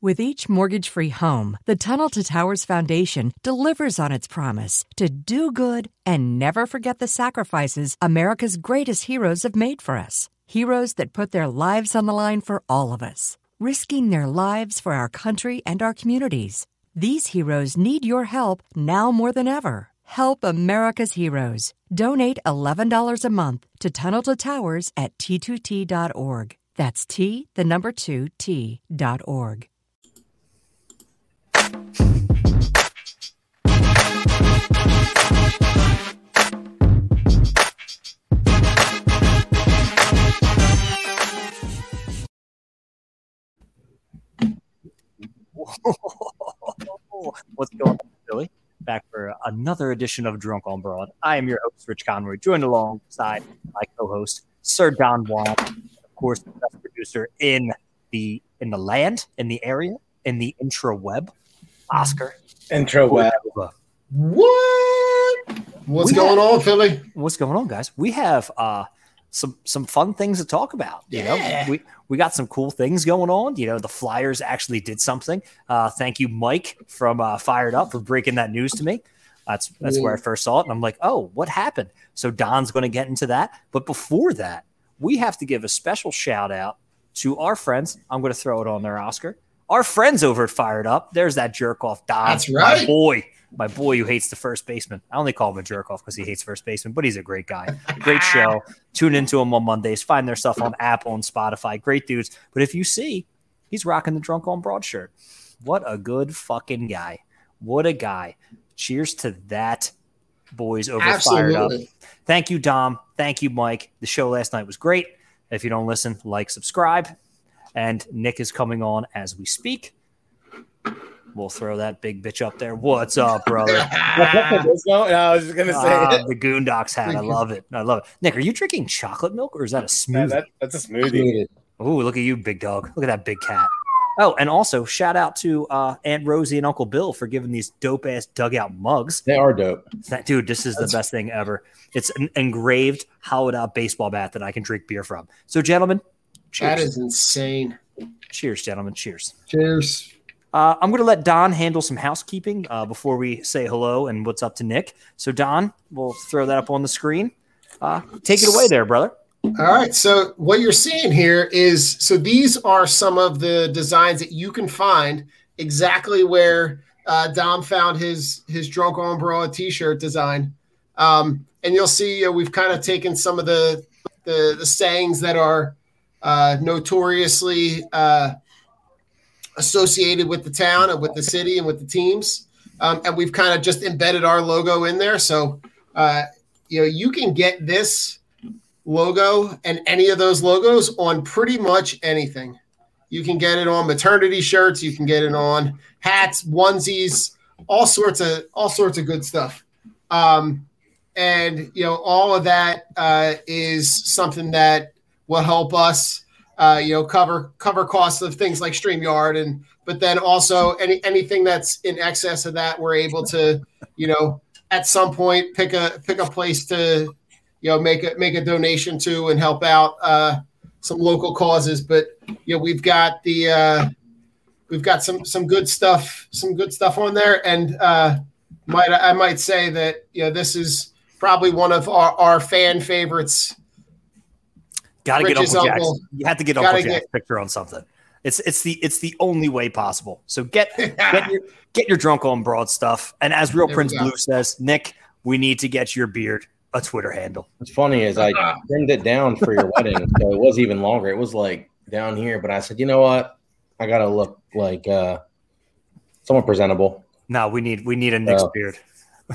With each mortgage free home, the Tunnel to Towers Foundation delivers on its promise to do good and never forget the sacrifices America's greatest heroes have made for us. Heroes that put their lives on the line for all of us, risking their lives for our country and our communities. These heroes need your help now more than ever. Help America's heroes. Donate $11 a month to Tunnel to Towers at t2t.org. That's T, the number two, T What's going on, Billy? Back for another edition of Drunk on Broad. I am your host, Rich Conroy, joined alongside my co-host, Sir Don Juan, of course, the best producer in the in the land, in the area, in the intro web, Oscar. Intro web. What? What's We going have- on, Philly? What's going on, guys? We have uh some some fun things to talk about. You know, Yeah. we we got some cool things going on. You know, the Flyers actually did something. Uh, thank you, Mike from uh, Fired Up, for breaking that news to me. That's that's where I first saw it, and I'm like, oh, what happened? So Don's going to get into that, but before that, we have to give a special shout out to our friends. I'm going to throw it on there, Oscar. Our friends over at Fired Up. There's that jerk off Don. That's right. boy. My boy who hates the first baseman. I only call him a jerk off because he hates first baseman, but he's a great guy. Great show. Tune into him on Mondays. Find their stuff on Apple and Spotify. Great dudes. But if you see, he's rocking the Drunk on Broad shirt. What a good fucking guy. What a guy. Cheers to that, boys over Fired Up. Thank you, Dom. Thank you, Mike. The show last night was great. If you don't listen, like, subscribe. And Nick is coming on as we speak. We'll throw that big bitch up there. What's up, brother? no, I was just gonna say Ah, the Goondocks hat. I love it. I love it. Nick, are you drinking chocolate milk or is that a Yeah, smoothie? that, that's a smoothie. Oh, look at you, big dog. Look at that big cat. Oh, and also shout out to uh, Aunt Rosie and Uncle Bill for giving these dope ass dugout mugs. They are dope. That, dude, this is the best thing ever. It's an engraved hollowed out baseball bat that I can drink beer from. So, gentlemen, cheers. That is insane. cheers, gentlemen. Cheers. Cheers. Uh, I'm going to let Don handle some housekeeping uh, before we say hello and what's up to Nick. So, Don, we'll throw that up on the screen. Uh, take it away there, brother. All right. So what you're seeing here is so these are some of the designs that you can find exactly where uh, Dom found his his drunk broad T-shirt design, um, and you'll see we've kind of taken some of the the, the sayings that are uh, notoriously uh, associated with the town and with the city and with the teams, um, and we've kind of just embedded our logo in there. So uh, you know you can get this logo and any of those logos on pretty much anything. You can get it on maternity shirts, you can get it on hats, onesies, all sorts of all sorts of good stuff. Um, and you know, all of that uh, is something that will help us, uh, you know, cover cover costs of things like Streamyard, and but then also any anything that's in excess of that, we're able to, you know, at some point pick a pick a place to you know make a make a donation to and help out uh, some local causes. But you know we've got the uh, we've got some some good stuff some good stuff on there, and uh, might I might say that you know this is probably one of our, our fan favorites. Got to get Rich's Uncle Jack's. uncle. You had to get Gotta Uncle get- Jack's picture on something. It's it's the it's the only way possible. So get get your get your drunk on broad stuff. And as Real There Prince. Blue says, Nick, we need to get your beard a Twitter handle. What's funny is I trimmed it down for your wedding, so it was even longer. It was like down here, but I said, you know what? I gotta look like uh somewhat presentable. No, we need we need a Nick's Oh. beard.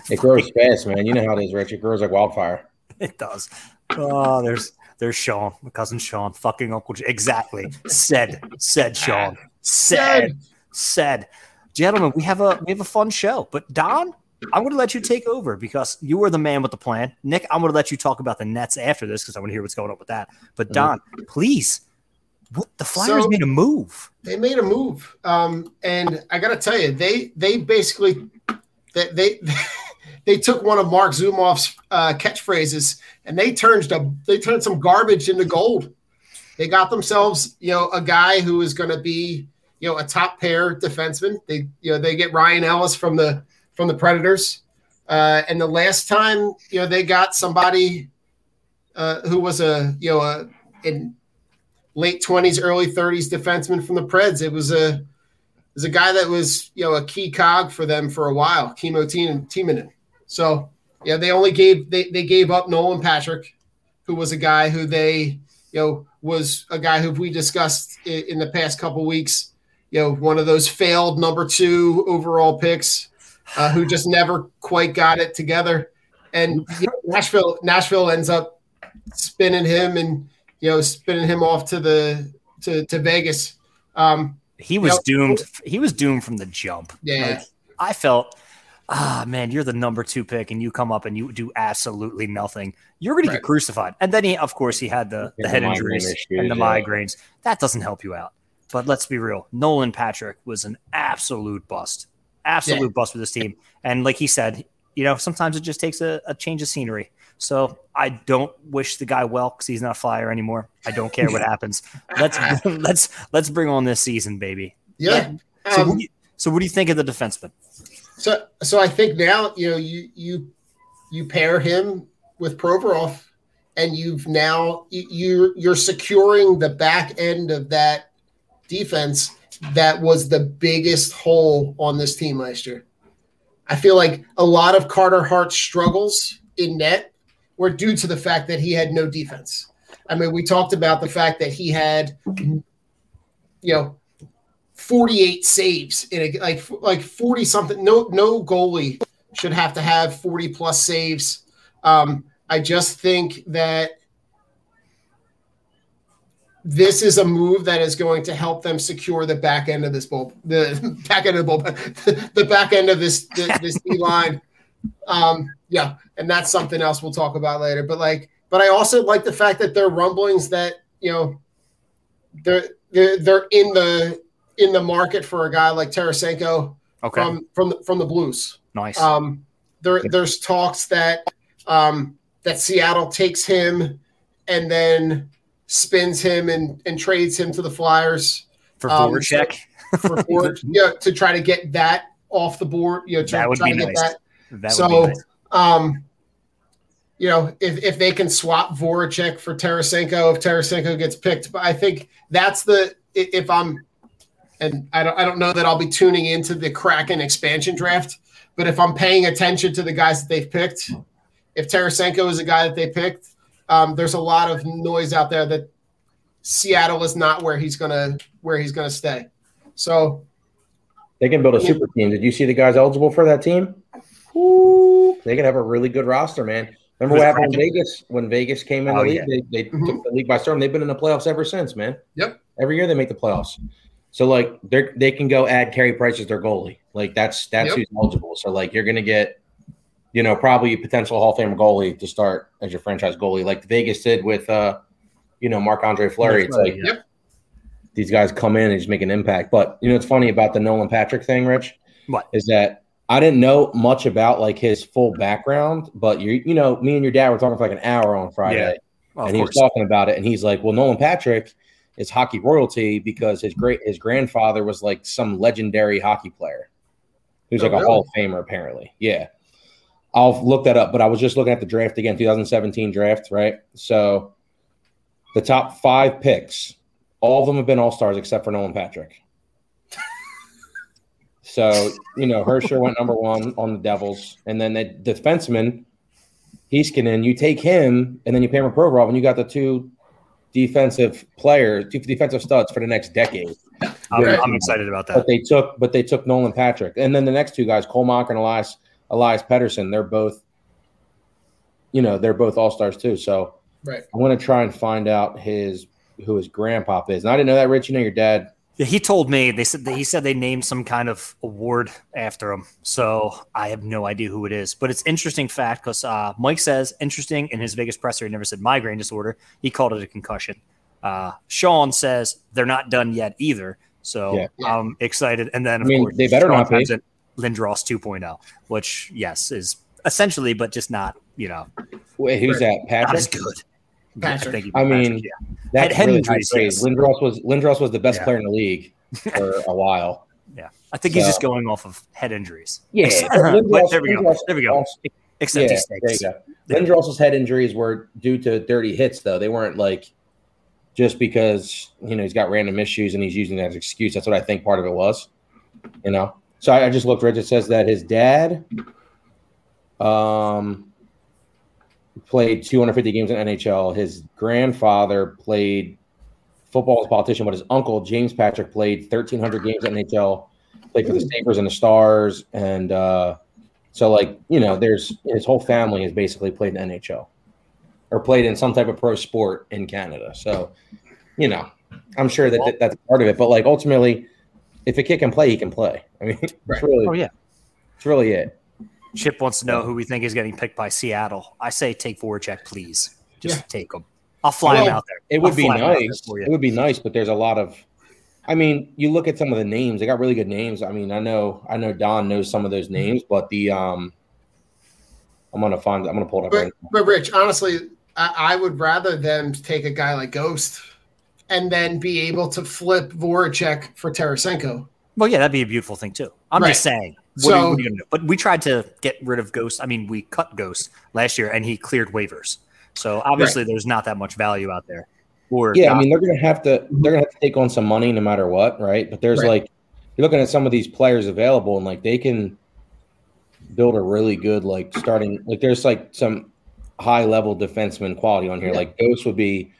It grows fast, man. You know how it is, Rich. It grows like wildfire. It does. Oh, there's there's Sean, my cousin Sean, fucking Uncle J. Exactly. Said said Sean. Said said. Gentlemen, we have a we have a fun show. But Don, I'm gonna let you take over because you were the man with the plan. Nick, I'm gonna let you talk about the Nets after this because I want to hear what's going on with that. But Don, please. What the Flyers So- made a move. they made a move um, and i gotta tell you they they basically they they, they took one of mark zumoff's uh, catchphrases and they turned a, they turned some garbage into gold they got themselves you know a guy who is going to be you know a top pair defenseman they you know they get ryan ellis from the from the predators uh, and the last time you know they got somebody uh, who was a you know a in late 20s, early 30s defenseman from the Preds. It was a was a guy that was you know a key cog for them for a while, Kimmo Timonen. So yeah, they only gave they, they gave up Nolan Patrick, who was a guy who they you know was a guy who we discussed in, in the past couple weeks. You know, one of those failed number two overall picks, uh, who just never quite got it together. And you know, Nashville Nashville ends up spinning him and you know spinning him off to the to, to Vegas. Um, He was Yep. doomed. He was doomed from the jump. Yeah. Like, I felt, ah, man, you're the number two pick, and you come up and you do absolutely nothing. You're going to get crucified. And then he, of course, he had the, the the head injuries issues, and the yeah. migraines. That doesn't help you out. But let's be real. Nolan Patrick was an absolute bust, absolute bust for this team. And like he said, you know, sometimes it just takes a, a change of scenery. So I don't wish the guy well because he's not a flyer anymore. I don't care what happens. Let's let's let's bring on this season, baby. yeah. So, Um, what you, so what do you think of the defenseman? So so I think now you know you you you pair him with Provorov, and you've now you you're, securing the back end of that defense that was the biggest hole on this team last year. I feel like a lot of Carter Hart's struggles in net were due to the fact that he had no defense. I mean, we talked about the fact that he had, you know, 48 saves in a like like 40 something. No, no goalie should have to have 40 plus saves. Um, I just think that this is a move that is going to help them secure the back end of this bull, the back end of the the back end of this this, this line. Um, yeah, and that's something else we'll talk about later. But like, but I also like the fact that there are rumblings that you know they're they're, they're in the in the market for a guy like Tarasenko Okay, from from the, from the Blues. nice. Um, there, there's talks that um, that Seattle takes him and then spins him and, and trades him to the Flyers For um, Voracek, for, yeah, to try to get that off the board. You know, to That would try be to get that. that so- nice. Um, you know, if, if they can swap Voracek for Tarasenko, if Tarasenko gets picked, but I think that's the if I'm and I don't I don't know that I'll be tuning into the Kraken expansion draft, but if I'm paying attention to the guys that they've picked, if Tarasenko is a guy that they picked, um, there's a lot of noise out there that Seattle is not where he's gonna where he's gonna stay. So They can build a super team. Did you see the guys eligible for that team? Ooh, they can have a really good roster, man. Remember what happened in Vegas when Vegas came in Oh, the league? yeah. They, they Mhm. took the league by storm. They've been in the playoffs ever since, man. Yep. Every year they make the playoffs. So like they they can go add Carey Price as their goalie. Like that's that's Yep. who's eligible. So like you're gonna get, you know, probably a potential Hall of Fame goalie to start as your franchise goalie, like Vegas did with uh, you know, Marc Andre Fleury. It's like Yep. these guys come in and just make an impact. But you know, it's funny about the Nolan Patrick thing, Rich. What? is that? I didn't know much about like his full background, but you you know, me and your dad were talking for like an hour on Friday, Yeah, Of and he was talking about it, and he's like, "Well, Nolan Patrick is hockey royalty because his great his grandfather was like some legendary hockey player, who's Oh, like a really? Hall of Famer apparently." Yeah, I'll look that up, but I was just looking at the draft again, 2017 draft, right? So the top five picks All of them have been all stars except for Nolan Patrick. so you know, Hischier went number one on the Devils, and then the defenseman Heiskanen, you take him, and then you pay him a Provorov, and you got the two defensive players, defensive studs for the next decade. I'm, I'm excited about that. But they took, but they took Nolan Patrick, and then the next two guys, Cale Makar and Elias Elias Pettersson. they're both, you know, they're both all stars too. So Right. I want to try and find out his who his grandpop is. And I didn't know that, Rich. You know, your dad. Yeah, he told me they said he said they named some kind of award after him. So I have no idea who it is, but it's interesting fact because uh, Mike says interesting in his Vegas presser. He never said migraine disorder. He called it a concussion. Uh, Sean says they're not done yet either. So Yeah. I'm excited. And then of I mean, course they better Sean not be. Lindros 2.0, which yes is essentially, but just not you know Wait, who's that? not Patrick. as good. Patrick. Thank you, I Patrick, mean, yeah. That's head really injuries, high praise. yes. Lindros was Lindros was the best Yeah. player in the league for a while. yeah. I think he's just going off of head injuries. Yeah, But there we go. Lindros- There we go. Except Yeah, he there you stinks. go. Lindros's head injuries were due to dirty hits, though. They weren't like just because you know he's got random issues and he's using that as an excuse. That's what I think part of it was. You know, so I, I just looked. Richard says that his dad, um, played 250 games in NHL. His grandfather played football as a politician, but his uncle James Patrick played 1,300 games in NHL. Played for the Sabres and the Stars, and uh, so like you know, there's his whole family has basically played in NHL or played in some type of pro sport in Canada. So you know, I'm sure that that that's part of it. But like ultimately, if a kid can play, he can play. I mean, it's Right. really, Oh yeah. it's really it. Chip wants to know who we think is getting picked by Seattle. I say take Voracek, please. Just Yeah. take him. I'll fly him out there. It would I'll be fly him out there nice. It would be nice, but there's a lot of. I mean, you look at some of the names; they got really good names. I mean, I know, I know Don knows some of those Mm-hmm. names, but the um, I'm gonna find. I'm gonna pull it up. But, Right but Rich, honestly, I, I would rather them take a guy like Ghost and then be able to flip Voracek for Tarasenko. Well, yeah, that'd be a beautiful thing too. I'm Right. just saying. What, So- are, you- what are you gonna do? But we tried to get rid of Ghost. I mean, we cut Ghost last year, and he cleared waivers. So obviously, there's not that much value out there. Or Yeah, I mean, they're gonna have to. They're gonna have to take on some money no matter what, right? But there's Right. like, you're looking at some of these players available, and like they can build a really good like starting. Like there's like some high level defenseman quality on here. Yeah. Like Ghost would be,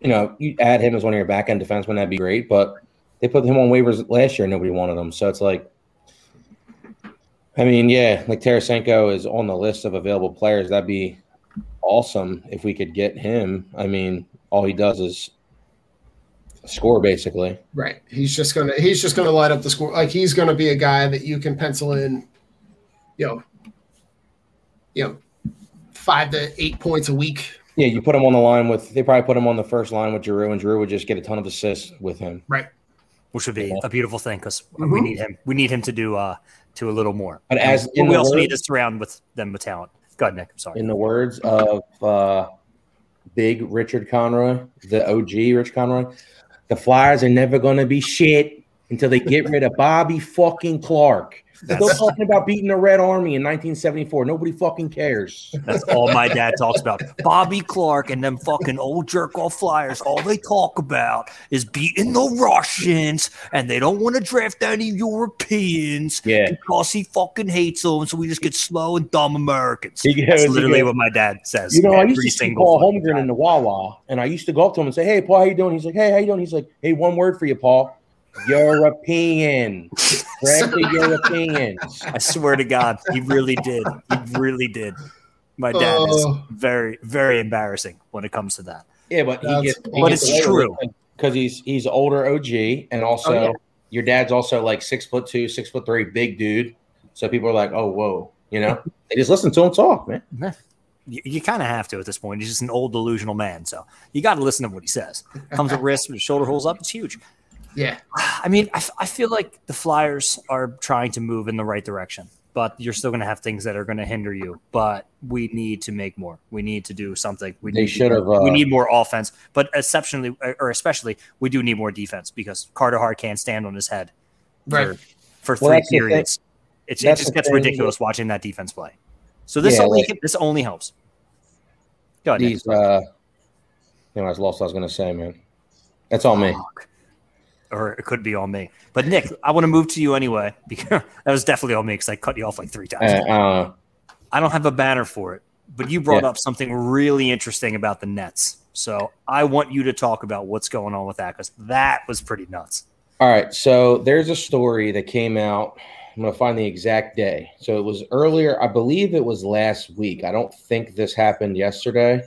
you know, you add him as one of your back end defensemen, that'd be great. But they put him on waivers last year, and nobody wanted him. So it's like, I mean, yeah, like Tarasenko is on the list of available players. That'd be awesome if we could get him. I mean, all he does is score basically. Right. He's just gonna he's just gonna light up the score. Like he's gonna be a guy that you can pencil in, you know, you know, five to eight points a week. Yeah, you put him on the line with. They probably put him on the first line with Giroux, and Giroux would just get a ton of assists with him. Right. which would be Yeah. a beautiful thing because we Mhm. need him. We need him to do uh to a little more. But as we also word- need to surround with them with talent. Go ahead, Nick. I'm sorry. In the words of uh, Big Richard Conroy, the OG Rich Conroy, the Flyers are never going to be shit until they get rid of Bobby fucking Clarke. Still That's- talking about beating the Red Army in 1974. Nobody fucking cares. That's all my dad talks about. Bobby Clarke and them fucking old jerk off flyers. All they talk about is beating the Russians, and they don't want to draft any Europeans Yeah. because he fucking hates them. So we just get slow and dumb Americans. He goes- That's literally goes- what my dad says. You know, I used to see Paul Holmgren time. in the Wawa, and I used to go up to him and say, "Hey, Paul, how you doing?" He's like, "Hey, how you doing?" He's like, "Hey, one word for you, Paul: European, draft the Europeans." I swear to God, he really did. He really did. My dad is Oh. very, very embarrassing when it comes to that. Yeah, but he gets, he But gets it's true. because he's he's older OG, and also Oh, yeah. your dad's also like six foot two, six foot three, big dude. So people are like, "Oh, whoa," you know. they just listen to him talk, man. You, you kind of have to at this point. He's just an old delusional man, so you got to listen to what he says. Comes at risk, with his shoulder holds up. It's huge. Yeah. I mean, I, f- I feel like the Flyers are trying to move in the right direction, but you're still going to have things that are going to hinder you. But we need to make more. We need to do something. We They need should have, uh, we need more offense, but exceptionally or especially, we do need more defense because Carter Hart can't stand on his head Right. for, for Well, three that's the thing- periods. It, it just the gets thing. ridiculous watching that defense play. So this Yeah, only like- this only helps. Go ahead. These, uh, you know, I was lost. What I was going to say, man. That's all me. Or it could be all me. But Nick, I want to move to you anyway because that was definitely all me because I cut you off like three times. Uh, uh, I don't have a banner for it, but you brought Yeah. up something really interesting about the Nets. So I want you to talk about what's going on with that because that was pretty nuts. All right, so there's a story that came out. I'm going to find the exact day. So it was earlier, I believe it was last week. I don't think this happened yesterday.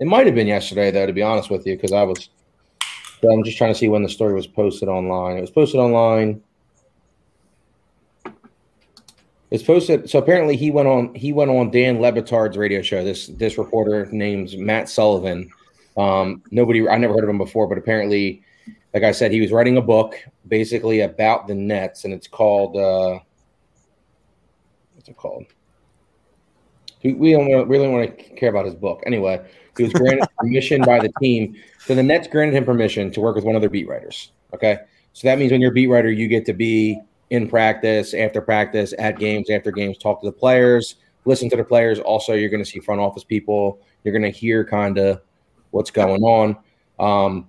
It might have been yesterday, though, to be honest with you, because I was. So I'm just trying to see when the story was posted online. It was posted online. It's posted. So apparently he went on. He went on Dan Le Batard's radio show. This this reporter named Matt Sullivan. Um, nobody. I never heard of him before, but apparently like I said, he was writing a book basically about the Nets, and it's called uh, what's it called? We, we don't really want to care about his book. Anyway, he was granted permission by the team. So the Nets granted him permission to work with one of their beat writers. Okay, so that means when you're a beat writer, you get to be in practice, after practice, at games, after games, talk to the players, listen to the players. Also, you're going to see front office people. You're going to hear kind of what's going on. Um,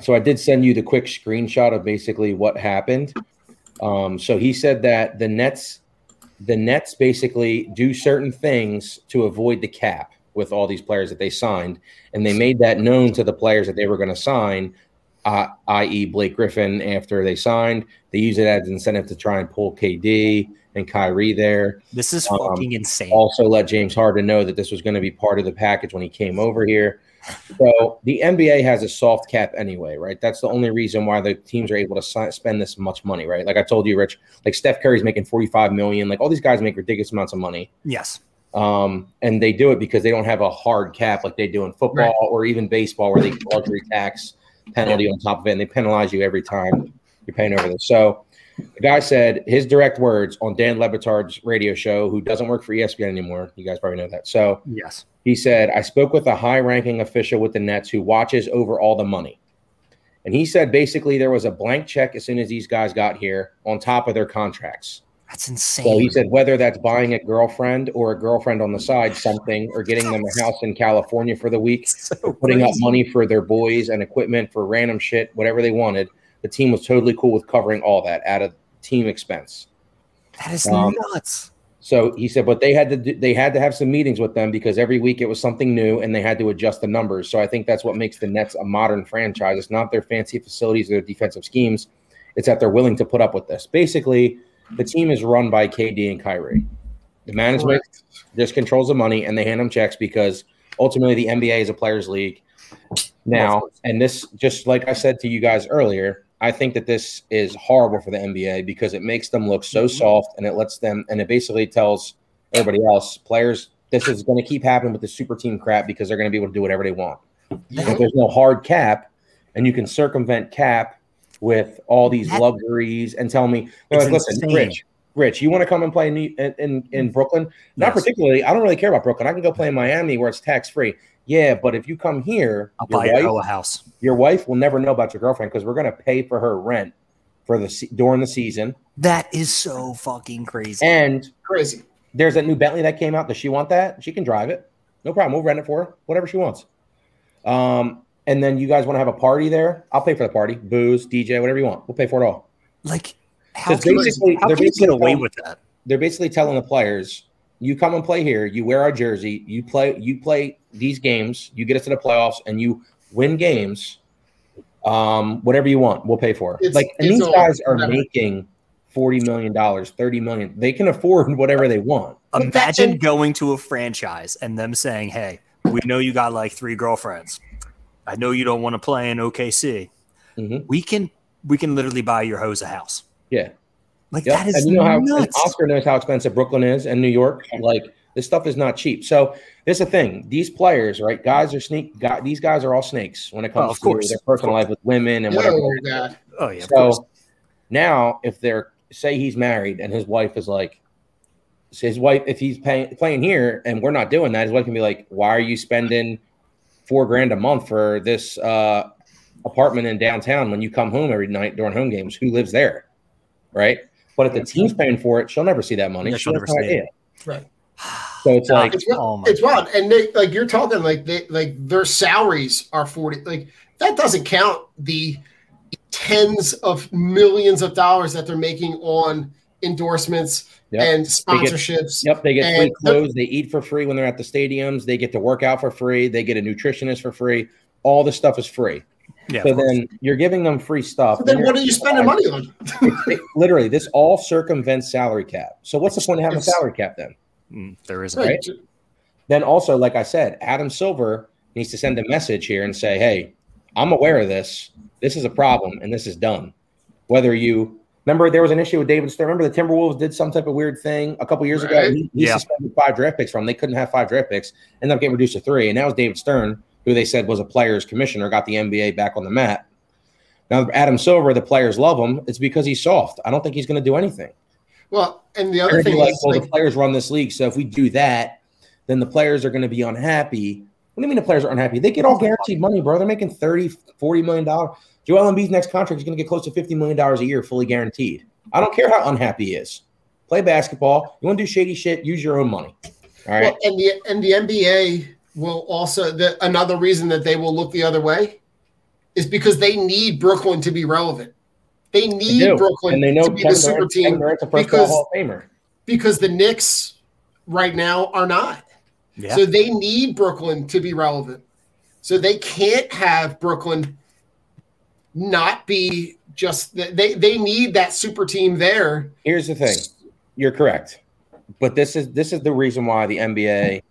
So I did send you the quick screenshot of basically what happened. Um, so he said that the Nets, the Nets basically do certain things to avoid the cap with all these players that they signed, and they made that known to the players that they were going to sign, uh, i.e., Blake Griffin. After they signed, they use it as an incentive to try and pull KD and Kyrie there. This is Um, fucking insane. Also, let James Harden know that this was going to be part of the package when he came over here. So the NBA has a soft cap anyway, right? That's the only reason why the teams are able to si- spend this much money, right? Like I told you, Rich, like Steph Curry's making forty-five million. Like all these guys make ridiculous amounts of money, yes. um, and they do it because they don't have a hard cap like they do in football Right. or even baseball, where they luxury tax penalty on top of it, and they penalize you every time you're paying over this. So the guy said his direct words on Dan Le Batard's radio show, who doesn't work for ESPN anymore. You guys probably know that. So Yes. He said, I spoke with a high ranking official with the Nets who watches over all the money. And he said basically there was a blank check as soon as these guys got here on top of their contracts. That's insane. So he said whether that's buying a girlfriend or a girlfriend on the side something or getting them a house in California for the week, so putting up money for their boys and equipment for random shit, whatever they wanted, the team was totally cool with covering all that out of team expense. That is Um, nuts. So he said, but they had to do, they had to have some meetings with them because every week it was something new and they had to adjust the numbers. So I think that's what makes the Nets a modern franchise. It's not their fancy facilities or their defensive schemes; it's that they're willing to put up with this. Basically, the team is run by KD and Kyrie. The management just controls the money and they hand them checks because ultimately the NBA is a players' league. Now, and this, just like I said to you guys earlier, I think that this is horrible for the NBA because it makes them look so mm-hmm. soft and it lets them, and it basically tells everybody else, players, this is going to keep happening with the super team crap because they're going to be able to do whatever they want. If there's no hard cap and you can circumvent cap with all these luxuries and tell me, like, listen, insane. Rich, Rich, you want to come and play in, in, in, in mm. Brooklyn? Not Yes. particularly. I don't really care about Brooklyn. I can go play in Miami where it's tax free. Yeah, but if you come here, I'll buy wife, you a house. your wife will never know about your girlfriend because we're going to pay for her rent for the during the season. That is so fucking crazy. And Crazy. there's that new Bentley that came out. Does she want that? She can drive it. No problem. We'll rent it for her. Whatever she wants. Um, and then you guys want to have a party there? I'll pay for the party, booze, DJ, whatever you want. We'll pay for it all. like, how can, basically, how they're you basically get away telling- with that? they're basically telling the players, you come and play here, you wear our jersey, you play, you play these games, you get us to the playoffs, and you win games. Um, whatever you want, we'll pay for. It's- like, and it's these guys are whatever. making forty million dollars, thirty million. They can afford whatever they want. Imagine going to a franchise and them saying, "Hey, we know you got like three girlfriends. I know you don't want to play in OKC. Mhm. We can we can literally buy your hose a house. Yeah. Like Yep. that is and you know how and nuts. Oscar knows how expensive Brooklyn is and New York. Like This stuff is not cheap. So this is the thing. These players, right? Guys are sneak. Guy, these guys are all snakes when it comes Oh, of to course. their personal life with women and whatever. Oh Oh yeah, of course. So now, if they're say he's married and his wife is like, his wife, if he's paying playing here and we're not doing that, his wife can be like, "Why are you spending four grand a month for this uh, apartment in downtown when you come home every night during home games? Who lives there, right?" But if the team's paying for it, she'll never see that money. Yeah, she'll she'll never see it. idea. Right. So it's like, It's wild. Oh it's wild, and they like you're talking like they like their salaries are forty. Like that doesn't count the tens of millions of dollars that they're making on endorsements Yep. and get- sponsorships. Yep, they get free And- clothes. They eat for free when they're at the stadiums. They get to work out for free. They get a nutritionist for free. All this stuff is free. Yeah, So then you're giving them free stuff. So then Then what are you're- spending money on? It- literally, this all circumvents salary cap. So what's the point of having a salary cap then? Mm, there isn't. Right. Then also, like I said, Adam Silver needs to send a message here and say, "Hey, I'm aware of this. This is a problem, and this is done." Whether you remember, there was an issue with David Stern. Remember, the Timberwolves did some type of weird thing a couple years ago. Right. He, he Yeah. suspended five draft picks from. They couldn't have five draft picks. Ended up getting reduced to three, and that was David Stern, who they said was a players commissioner, got the NBA back on the map. Now, Adam Silver, the players love him. It's because he's soft. I don't think he's going to do anything. Well, and the other thing like, is, well, like, the players run this league, so if we do that, then the players are going to be unhappy. What do you mean the players are unhappy? They get all guaranteed money, bro. They're making 30, 40 million dollars. Joel Embiid's next contract is going to get close to 50 million dollars a year, fully guaranteed. I don't care how unhappy he is. Play basketball. You want to do shady shit? Use your own money. All right. well, and the and the NBA will also the another reason that they will look the other way is because they need Brooklyn to be relevant. They They need do. Brooklyn and they know to be Kevin the super Durant- team Durant's a first because- Hall of Famer. because the Knicks right now are not. Yeah. So they need Brooklyn to be relevant. So they can't have Brooklyn not be just they they need that super team there. Here's the thing. You're correct. But this is this is the reason why the NBA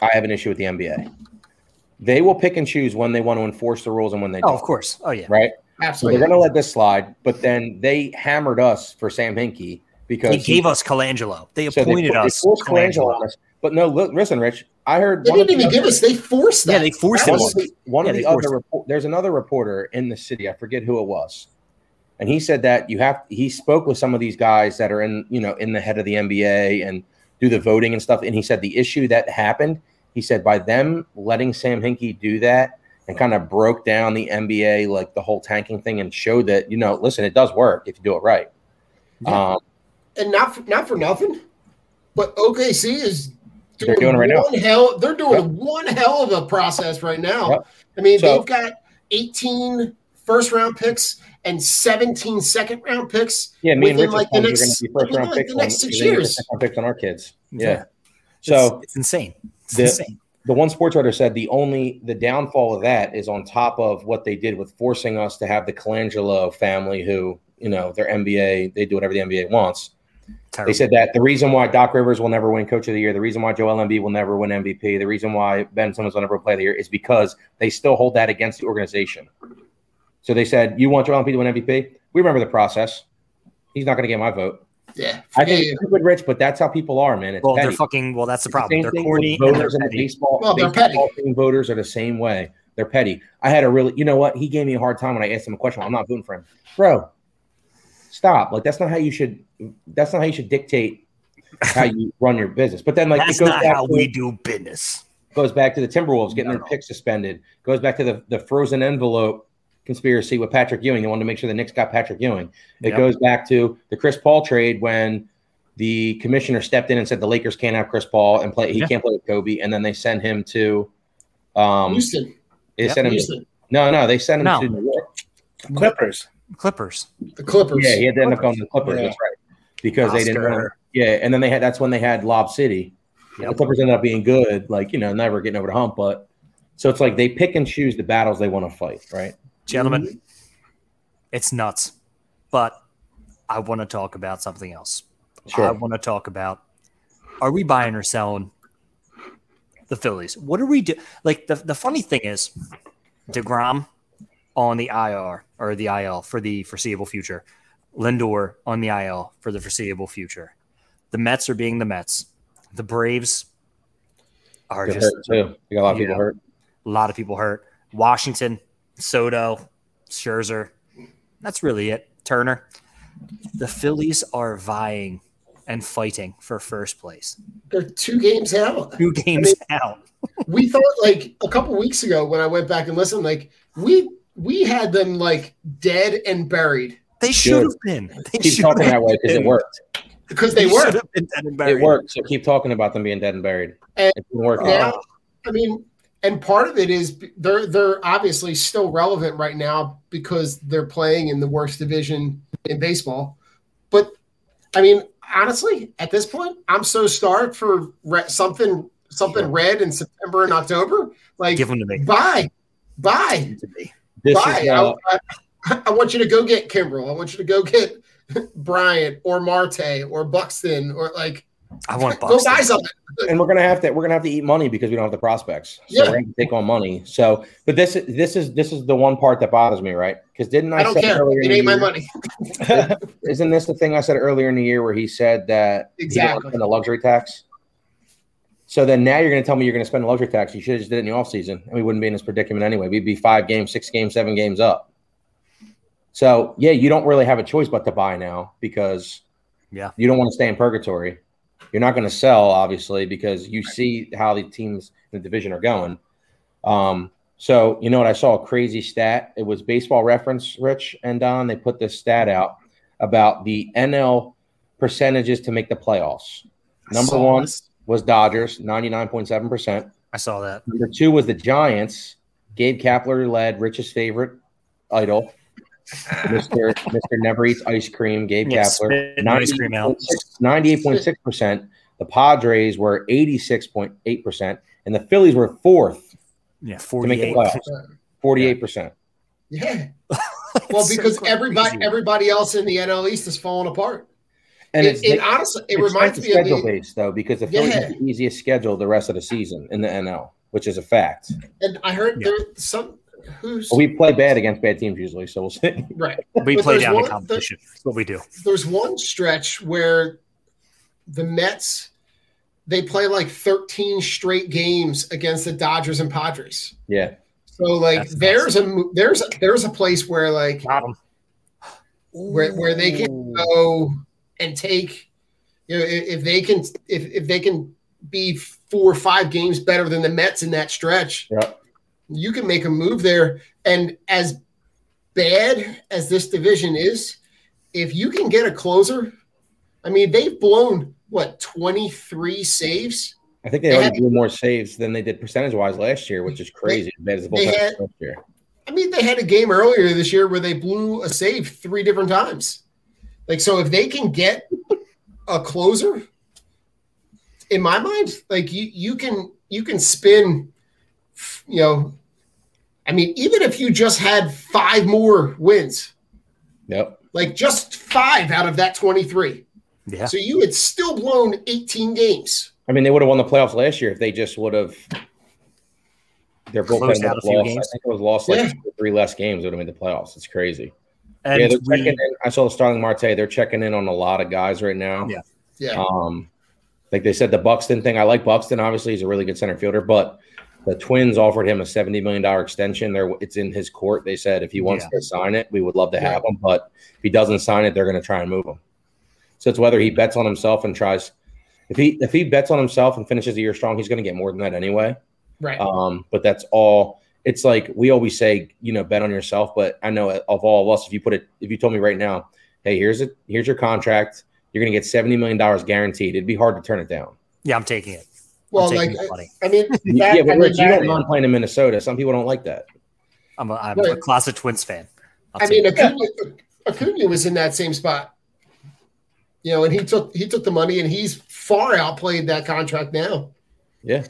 I have an issue with the NBA. They will pick and choose when they want to enforce the rules and when they oh, don't. Oh, of course. Oh yeah. Right? So they're going to let this slide, but then they hammered us for Sam Hinkie because They gave us Colangelo. They so they appointed they us. forced Colangelo Colangelo. But no, li- listen, Rich. I heard They didn't the even give other- us. They forced that. Yeah, they forced That one was of the, one Yeah, of the other report, there's another reporter in the city i forget who it was and he said that you have he spoke with some of these guys that are in you know in the head of the nba and do the voting and stuff and he said the issue that happened he said by them letting sam hinkie do that and kind of broke down the nba like the whole tanking thing and showed that you know listen it does work if you do it right um, and not for, not for nothing, but OKC is They're doing right now. one Hell, they're doing Yep. one hell of a process right now. Yep. I mean, So- they've got 18 first round picks and 17 second round picks. yeah me and within, rich like, the next- to be first round like, picks the next six they're gonna get years. second round picks on our kids yeah, Yeah. so it's, it's insane. It's The- insane. the one sports writer said the only the downfall of that is on top of what they did with forcing us to have the Colangelo family who you know their NBA they do whatever the NBA wants. Terrible. They said that the reason why Doc Rivers will never win Coach of the Year, the reason why Joel Embiid will never win MVP, the reason why Ben Simmons will never play the year is because they still hold that against the organization. So they said, "You want Joel Embiid to win MVP? We remember the process. He's not going to get my vote. Yeah. I think Yeah. it's stupid, Rich, but that's how people are, man. It's well, petty. they're fucking. Well, that's the problem. same They're thing corny with and they're voters in the petty. baseball. Well, they're baseball team voters are the same way. They're petty. I had a really, you know what? He gave me a hard time when I asked him a question. I'm not voting for him, bro. Stop. Like that's not how you should. That's not how you should dictate how you run your business. But then, like, That's it goes not back how to, we do business. goes back to the Timberwolves getting No, their no. pick suspended. Goes back to the the frozen envelope conspiracy with Patrick Ewing. They wanted to make sure the Knicks got Patrick Ewing. It Yep. goes back to the Chris Paul trade when the commissioner stepped in and said the Lakers can't have Chris Paul and play. He Yeah. can't play with Kobe, and then they sent him to. Um, Houston. they Yep. sent him. Houston. No, no, they sent him No. to New York. Clippers. Clippers. The Clippers. Yeah, he had to end up going to the Clippers. Yeah. That's right, because they didn't. Oscar. Want, yeah, and then they had. That's when they had Lob City. The Clippers ended up being good, like you know, never getting over the hump. But so it's like they pick and choose the battles they want to fight, right? Gentlemen, mm-hmm. it's nuts. But I want to talk about something else. I want to talk about are we buying or selling the Phillies? What are we do? Like the, the funny thing is, DeGrom on the IR or the IL for the foreseeable future, Lindor on the IL for the foreseeable future. The Mets are being the Mets. The Braves are They're just hurt too. You got a lot of people Yeah. hurt. a lot of people hurt. Washington, Soto, Scherzer. That's really it. Turner. The Phillies are vying and fighting for first place. They're two games out. Two games out. We thought like a couple weeks ago when I went back and listened, like we we had them like dead and buried They should have been. They Keep should talking have that way because it worked. because they They were. been dead and buried. It worked. So keep talking about them being dead and buried. And It's been working. Now, I mean, and part of it is they're they're obviously still relevant right now because they're playing in the worst division in baseball. But I mean, honestly, at this point, I'm so starved for re- something something red in September and October. Like, Give them to me. buy, buy, To me. This buy. is, uh, I, I, I want you to go get Kimbrel. I want you to go get Bryant or Marte or Buxton or like I want go Buxton. buy something. and we're gonna have to we're gonna have to eat money because we don't have the prospects. So Yeah. we're gonna take on money. So, but this is this is this is the one part that bothers me, right? Because didn't I, I don't say care. earlier in It the ain't my year- money. Isn't this the thing I said earlier in the year where he said that Exactly. in the luxury tax? So then now you're going to tell me you're going to spend a luxury tax. You should have just did it in the offseason, and we wouldn't be in this predicament anyway. We'd be five games, six games, seven games up. So yeah, you don't really have a choice but to buy now because Yeah. you don't want to stay in purgatory. You're not going to sell, obviously, because you see how the teams in the division are going. Um, so you know what? I saw a crazy stat. It was Baseball Reference, Rich and Don. They put this stat out about the NL percentages to make the playoffs. Number one this. was Dodgers, ninety nine point seven percent. I saw that. Number two was the Giants. Gabe Kapler led Rich's favorite idol, Mister Mister Never Eats Ice Cream. Gabe Yeah, Kapler, spitting ice cream out. 98.6 percent. The Padres were eighty six point eight percent, and the Phillies were fourth Yeah, to make the 48. playoffs, forty eight percent. Yeah. Well, so because crazy. everybody everybody else in the NL East is falling apart. And it, it's, it honestly it it's reminds like me of schedule base though, because the Phillies Yeah. have the easiest schedule the rest of the season in the NL, which is a fact. and I heard Yeah. there some who's we play bad against bad teams usually, so we'll see. right. we but play there's down the one- competition. That's what we do. There's one stretch where the Mets they play like 13 straight games against the Dodgers and Padres. Yeah. So like That's there's a there's a, there's a place where like Got him. where where they can go and take you know if, if they can if, if they can be four or five games better than the Mets in that stretch, Yeah. You can make a move there. And as bad as this division is, if you can get a closer, I mean they've blown what 23 saves. I think they They already had- blew more saves than they did percentage wise last year, which is crazy. bad as they had- last year. I mean, they had a game earlier this year where they blew a save three different times. Like, so if they can get a closer, in my mind, like you, you can you can spin, you know, I mean, even if you just had five more wins, Yep. like just five out of that twenty three, Yeah. so you had still blown eighteen games. I mean, they would have won the playoffs last year if they just would have. Their bullpen Closed would out have a few lost. I think it was lost like Yeah. three less games. Would have made the playoffs. It's crazy. And yeah, they're we- checking in. I saw the Starling Marte. They're checking in on a lot of guys right now. Yeah. Yeah, Um, like they said, the Buxton thing. I like Buxton. Obviously, he's a really good center fielder, but the Twins offered him a seventy million dollar extension. There, it's in his court. They said if he wants Yeah. to sign it, we would love to have him. But if he doesn't sign it, they're going to try and move him. So it's whether he bets on himself and tries. If he if he bets on himself and finishes the year strong, he's going to get more than that anyway. right. Um, but that's all. It's like we always say, you know, bet on yourself. But I know of all of us, if you put it, if you told me right now, hey, here's it, here's your contract, you're going to get seventy million dollars guaranteed. It'd be hard to turn it down. yeah, I'm taking it. Well, I'm like taking the money. I mean, that, yeah, but Rich, you don't mind playing in Minnesota. Some people don't like that. I'm a, I'm a Right. closet Twins fan. I'll I mean. Acuna, Acuna was in that same spot, you know, and he took he took the money, and he's far outplayed that contract now. Yeah,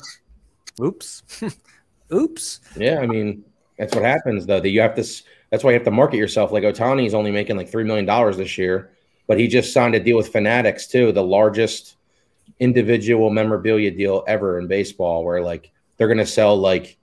oops, oops. yeah. I mean, that's what happens though. That you have to. That's why you have to market yourself. Like Ohtani is only making like three million dollars this year, but he just signed a deal with Fanatics too, the largest individual memorabilia deal ever in baseball, where like they're gonna sell like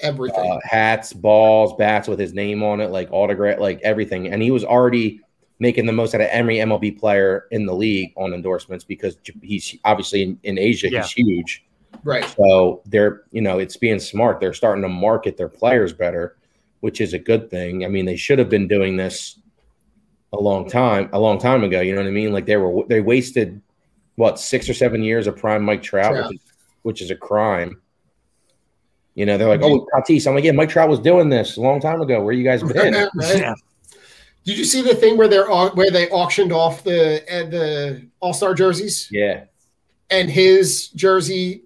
Everything. uh, hats, balls, bats with his name on it, like autograph, like everything. And he was already making the most out of every MLB player in the league on endorsements because he's obviously in, in Asia, Yeah. he's huge. Right. So they're, you know, it's being smart. They're starting to market their players better, which is a good thing. I mean, they should have been doing this a long time, a long time ago. You know what I mean? Like they were, they wasted what six or seven years of prime Mike Trout, Trout. Which, is, which is a crime. You know, they're like, oh, Tatis. I'm like, yeah, Mike Trout was doing this a long time ago. Where you guys been? Right? Yeah. Did you see the thing where they're where they auctioned off the uh, the All Star jerseys yeah, and his jersey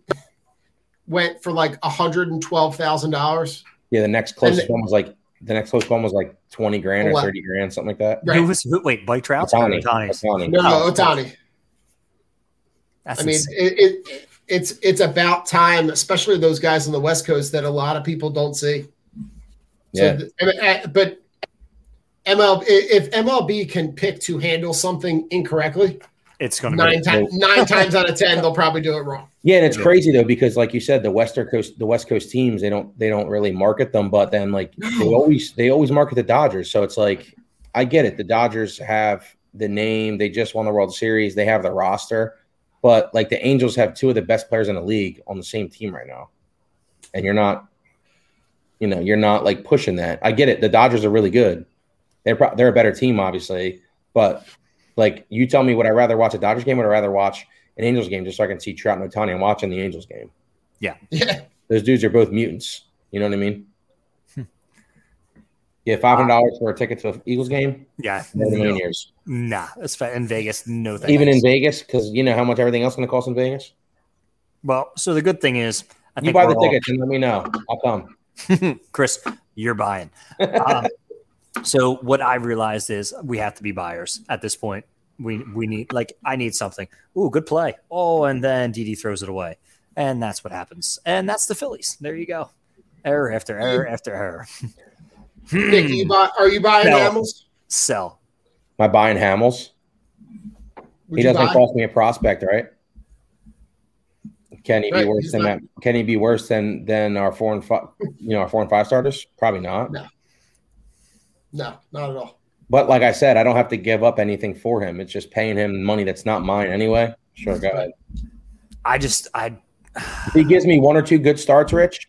went for like hundred and twelve thousand dollars? yeah. The next closest the- one was like the next closest one was like twenty grand or What? thirty grand, something like that. Right. Who was who, wait? Mike Trout? Ohtani. Ohtani's. Ohtani. No, no, Otani. That's I mean, it, it it's it's about time, especially those guys on the West Coast that a lot of people don't see. Yeah. th- and, uh, but MLB if MLB can pick to handle something incorrectly, it's going to nine be. times nine times out of ten they'll probably do it wrong. Yeah, and it's Yeah. crazy though because, like you said, the Western Coast, the West Coast teams, they don't they don't really market them, but then like they always they always market the Dodgers. So it's like I get it. The Dodgers have the name. They just won the World Series. They have the roster, but like the Angels have two of the best players in the league on the same team right now, and you're not, you know, you're not like pushing that. I get it. The Dodgers are really good. They're pro- they're a better team, obviously, but like you tell me, would I rather watch a Dodgers game? Or Would I rather watch an Angels game just so I can see Trout and Ohtani? I'm watching the Angels game. Yeah. Those dudes are both mutants. You know what I mean? Hmm. Yeah, five hundred dollars for a ticket to an Eagles game. Yeah. More than a million years. Nah, that's fa- in Vegas. No thanks. Even in Vegas, because you know how much everything else is going to cost in Vegas. Well, so the good thing is, I You think buy the all- tickets and let me know. I'll come. Chris, you're buying. Um, so what I realized is we have to be buyers at this point. We we need like I need something. Ooh, good play. Oh, and then Didi throws it away, and that's what happens. And that's the Phillies. There you go. Error after error after error. Nick, you buy, are you buying No. Hamels? Sell. Am I buying Hamels? Would he doesn't buy? cost me a prospect, right? Can he be worse he's than not- that? Can he be worse than than our four and five? You know, our four and five starters? Probably not. No. No, not at all. But like I said, I don't have to give up anything for him. It's just paying him money that's not mine anyway. Sure, go ahead. I just I If he gives me one or two good starts, Rich,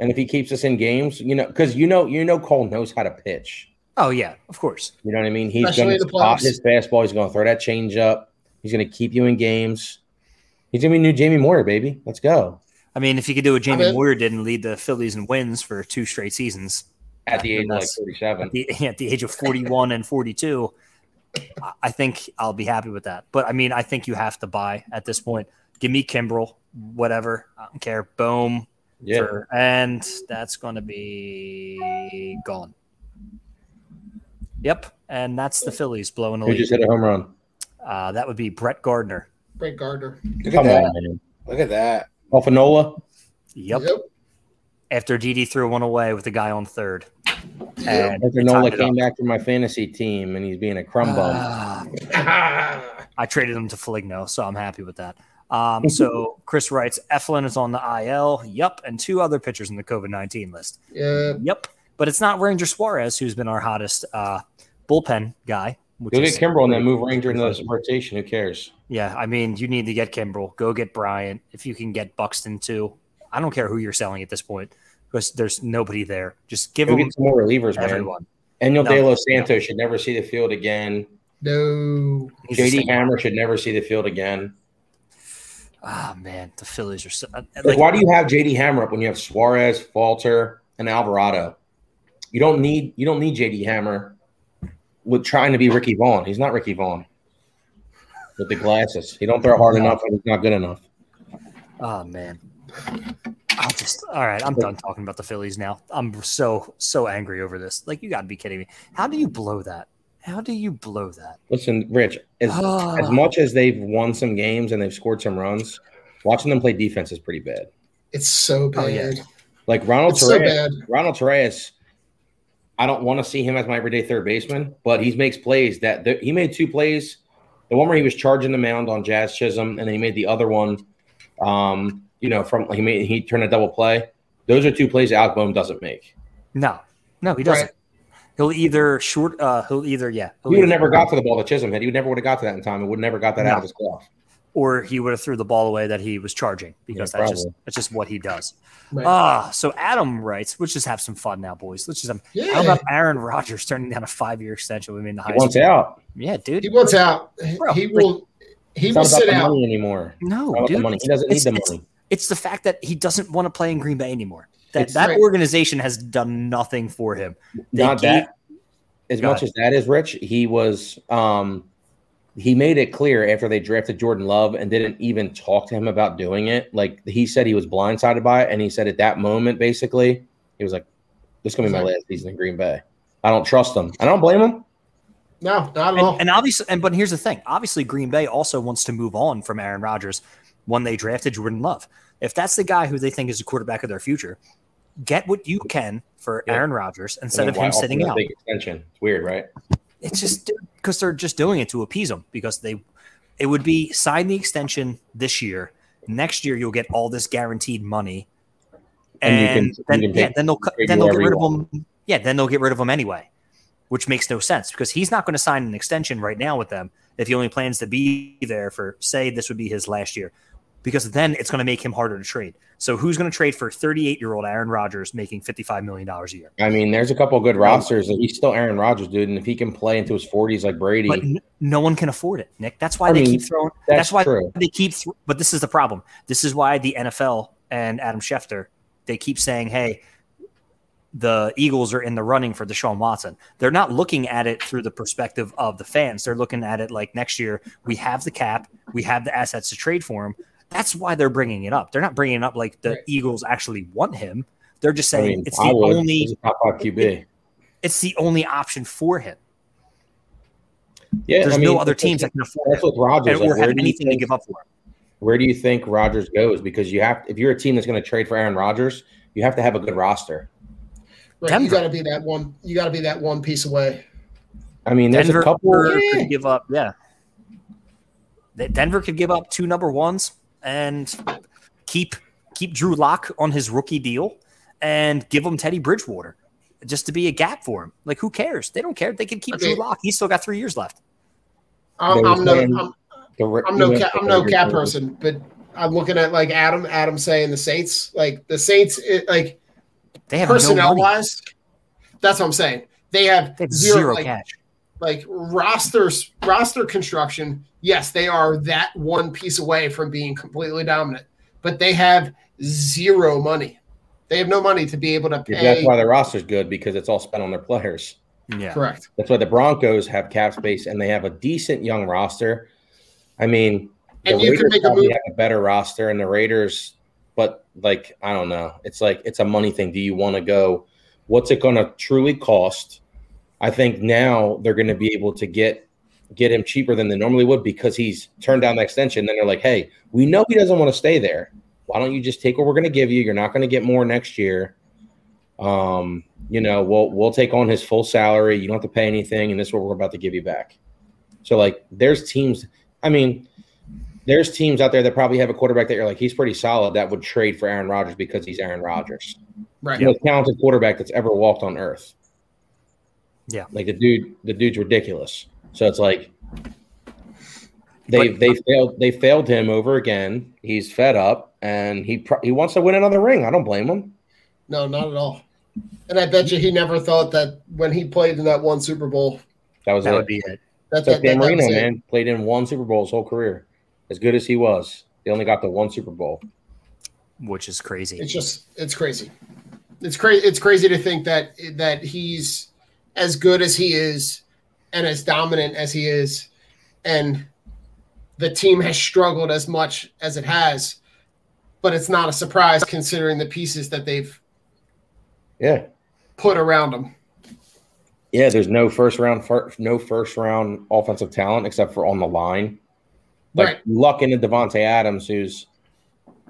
And if he keeps us in games, you know, because you know, you know, Cole knows how to pitch. oh yeah, of course. You know what I mean? He's going to spot playoffs. his fastball. He's going to throw that change up. He's going to keep you in games. He's going to be new Jamie Moyer, baby. Let's go. I mean, if he could do what Jamie in. Moyer did and lead the Phillies in wins for two straight seasons, At the age of like That's- 37. at the, at the age of 41 and 42 I- i think i'll be happy with that but i mean i think you have to buy at this point give me kimbrel whatever i don't care boom Yeah. for- and that's going to be gone yep and that's the phillies blowing the Who just hit a home run? uh, that would be brett gardner Brett Gardner. Look Come at that. on, man. Look at that. Off of Nola? yep after didi threw one away with the guy on third and After Nola came back from my fantasy team and he's being a crumb bum. Ah, I traded him to Foligno, so I'm happy with that. Um, so Chris writes, Eflin is on the IL. Yep. And two other pitchers in the COVID 19 list. Yeah. Yep. But it's not Ranger Suarez, who's been our hottest uh, bullpen guy. Which Go get Kimbrel and then move Ranger into the rotation. Who cares? Yeah. I mean, you need to get Kimbrel. Go get Bryant. If you can get Buxton too. I don't care who you're selling at this point because there's nobody there. Just give Go them some more relievers, man. everyone. Daniel No. De Los Santos should never see the field again. No. JD Hammer should never see the field again. Ah, man. The Phillies are so. uh, Like, why do you have JD Hammer up when you have Suarez, Falter, and Alvarado? You don't need you don't need JD Hammer with trying to be Ricky Vaughn. He's not Ricky Vaughn with the glasses. He don't throw hard enough and he's not good enough. Oh man. I'll just all right. I'm done talking about the Phillies now. I'm so so angry over this. Like you got to be kidding me. How do you blow that? How do you blow that? Listen, Rich, as, Ah. as much as they've won some games and they've scored some runs, Watching them play defense is pretty bad. It's so bad. Oh, yeah. Like Ronald It's so Torres, bad. Ronald Torreyes, I don't want to see him as my everyday third baseman, but he makes plays that that- he made two plays. The one where he was charging the mound on Jazz Chisholm, and then he made the other one. Um, you know, from he made he turned a double play. Those are two plays Alec Bohm doesn't make. No, no, he doesn't. Right. He'll either short. Uh, he'll either yeah. he'll He would have never got to the ball that Chisholm hit. He would never would have got to that in time. It would never got that No. out of his glove. or he would have threw the ball away that he was charging because Yeah, that's just that's just what he does. Right. Ah, so Adam writes, let's just have some fun now, boys. Let's just have, Yeah. how about Aaron Rodgers turning down a five year extension with me in the He high wants out. Yeah, dude. he wants out. Bro, he like- will. He It's will not about sit the out. money anymore. no, It's not about dude. the money. He doesn't need it's, the it's- money. it's the fact that he doesn't want to play in Green Bay anymore. That It's that right. organization has done nothing for him. They Not gave- that. As Go much as that is rich, he was. um He made it clear after they drafted Jordan Love and didn't even talk to him about doing it. Like he said, he was blindsided by it, and he said at that moment, basically, he was like, "This is gonna be my last season in Green Bay. I don't trust him. I don't blame him. No, not at all. And, and obviously, and but here's the thing: obviously, Green Bay also wants to move on from Aaron Rodgers when they drafted Jordan Love. If that's the guy who they think is the quarterback of their future, get what you can for Yeah. Aaron Rodgers instead of him sitting out. Big extension. It's weird, right? It's just because they're just doing it to appease him because they. It would be sign the extension this year. Next year, you'll get all this guaranteed money, And and, you can- then yeah, then they'll then they'll get rid of him. Yeah, then they'll get rid of him anyway, which makes no sense because he's not going to sign an extension right now with them if he only plans to be there for say this would be his last year, because then it's going to make him harder to trade. So who's going to trade for 38 year old Aaron Rodgers making 55 million dollars a year? I mean, there's a couple of good rosters, and he's still Aaron Rodgers, dude. And if he can play into his 40s like Brady, But n- no one can afford it, Nick. That's why I they mean, keep throwing. That's, that's why true. they keep. Th- but this is the problem. This is why the NFL and Adam Schefter they keep saying, "Hey, the Eagles are in the running for Deshaun Watson." They're not looking at it through the perspective of the fans. They're looking at it like next year we have the cap, we have the assets to trade for him. That's why they're bringing it up. They're not bringing it up like the Right. Eagles actually want him. They're just I saying mean, it's I the would. only He's a top five QB. it's the only option for him. Yeah, There's I mean, no other teams that can afford That's him with Rodgers. and, Like, or where have do you anything to think- give up for him. Where do you think Rodgers goes? Because you have, if you're a team that's going to trade for Aaron Rodgers, you have to have a good roster. Right, Denver. you got to be that one. You got to be that one piece away. I mean, there's Denver a couple. Yeah. could give up, yeah. Denver could give up two number ones and keep keep Drew Lock on his rookie deal and give him Teddy Bridgewater just to be a gap for him. Like, who cares? They don't care. They can keep Okay. Drew Lock. He's still got three years left. I'm, They I'm no, saying- I'm, the I'm no, you know, cap, I'm no cap Raiders- person, but I'm looking at like Adam, Adam saying the Saints, like the Saints, it, like They have personnel no wise, that's what I'm saying. They have, They have zero, zero like, cash. Like rosters, roster construction. Yes, they are that one piece away from being completely dominant, but they have zero money. They have no money to be able to Yeah, pay. That's why their roster's good because it's all spent on their players. Yeah. Correct. That's why the Broncos have cap space and they have a decent young roster. I mean, the And you can make a probably move- have a better roster, and the Raiders, but like I don't know, it's like it's a money thing. Do you want to go? What's it going to truly cost? I think now they're going to be able to get get him cheaper than they normally would because he's turned down the extension. Then they're like, hey, we know he doesn't want to stay there. Why don't you just take what we're going to give you? You're not going to get more next year. Um, you know, we'll we'll take on his full salary. You don't have to pay anything, and this is what we're about to give you back. So like, there's teams. I mean, there's teams out there that probably have a quarterback that you're like, he's pretty solid. That would trade for Aaron Rodgers because he's Aaron Rodgers, Right. the most talented quarterback that's ever walked on earth. Yeah. like the dude, the dude's ridiculous. So it's like they But- they failed they failed him over again. He's fed up and he pro- he wants to win another ring. I don't blame him. No, not at all. And I bet you he never thought that when he played in that one Super Bowl, That was That it. would be it. that, It's like that, Dan that, that Marino, was it. man, played in one Super Bowl his whole career. As good as he was, they only got the one Super Bowl. Which is crazy. It's just it's crazy. It's crazy. It's crazy to think that that he's as good as he is and as dominant as he is, and the team has struggled as much as it has. But it's not a surprise considering the pieces that they've Yeah, put around him. yeah. There's no first round, fir- no first round offensive talent except for on the line. Like Right. luck into Davante Adams, who's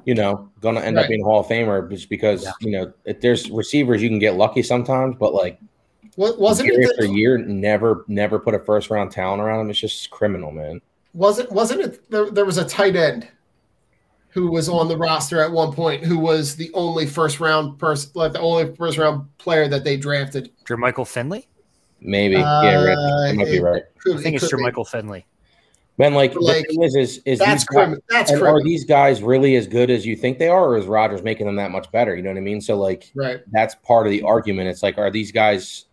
you know, going to end right. up being a Hall of Famer just because yeah. you know if there's receivers you can get lucky sometimes, but like what wasn't it for a year never never put a first round talent around him? It's just criminal, man. Wasn't wasn't it there, there was a tight end who was on the roster at one point who was the only first round person like the only first round player that they drafted. Jermichael Finley? Maybe. Uh, yeah, right. might be right. Could, I think it it's Jermichael Finley. Man, like, like the thing is, is, is that's guys, that's are these guys really as good as you think they are, or is Rodgers making them that much better? You know what I mean? So, like, right. that's part of the argument. It's like, are these guys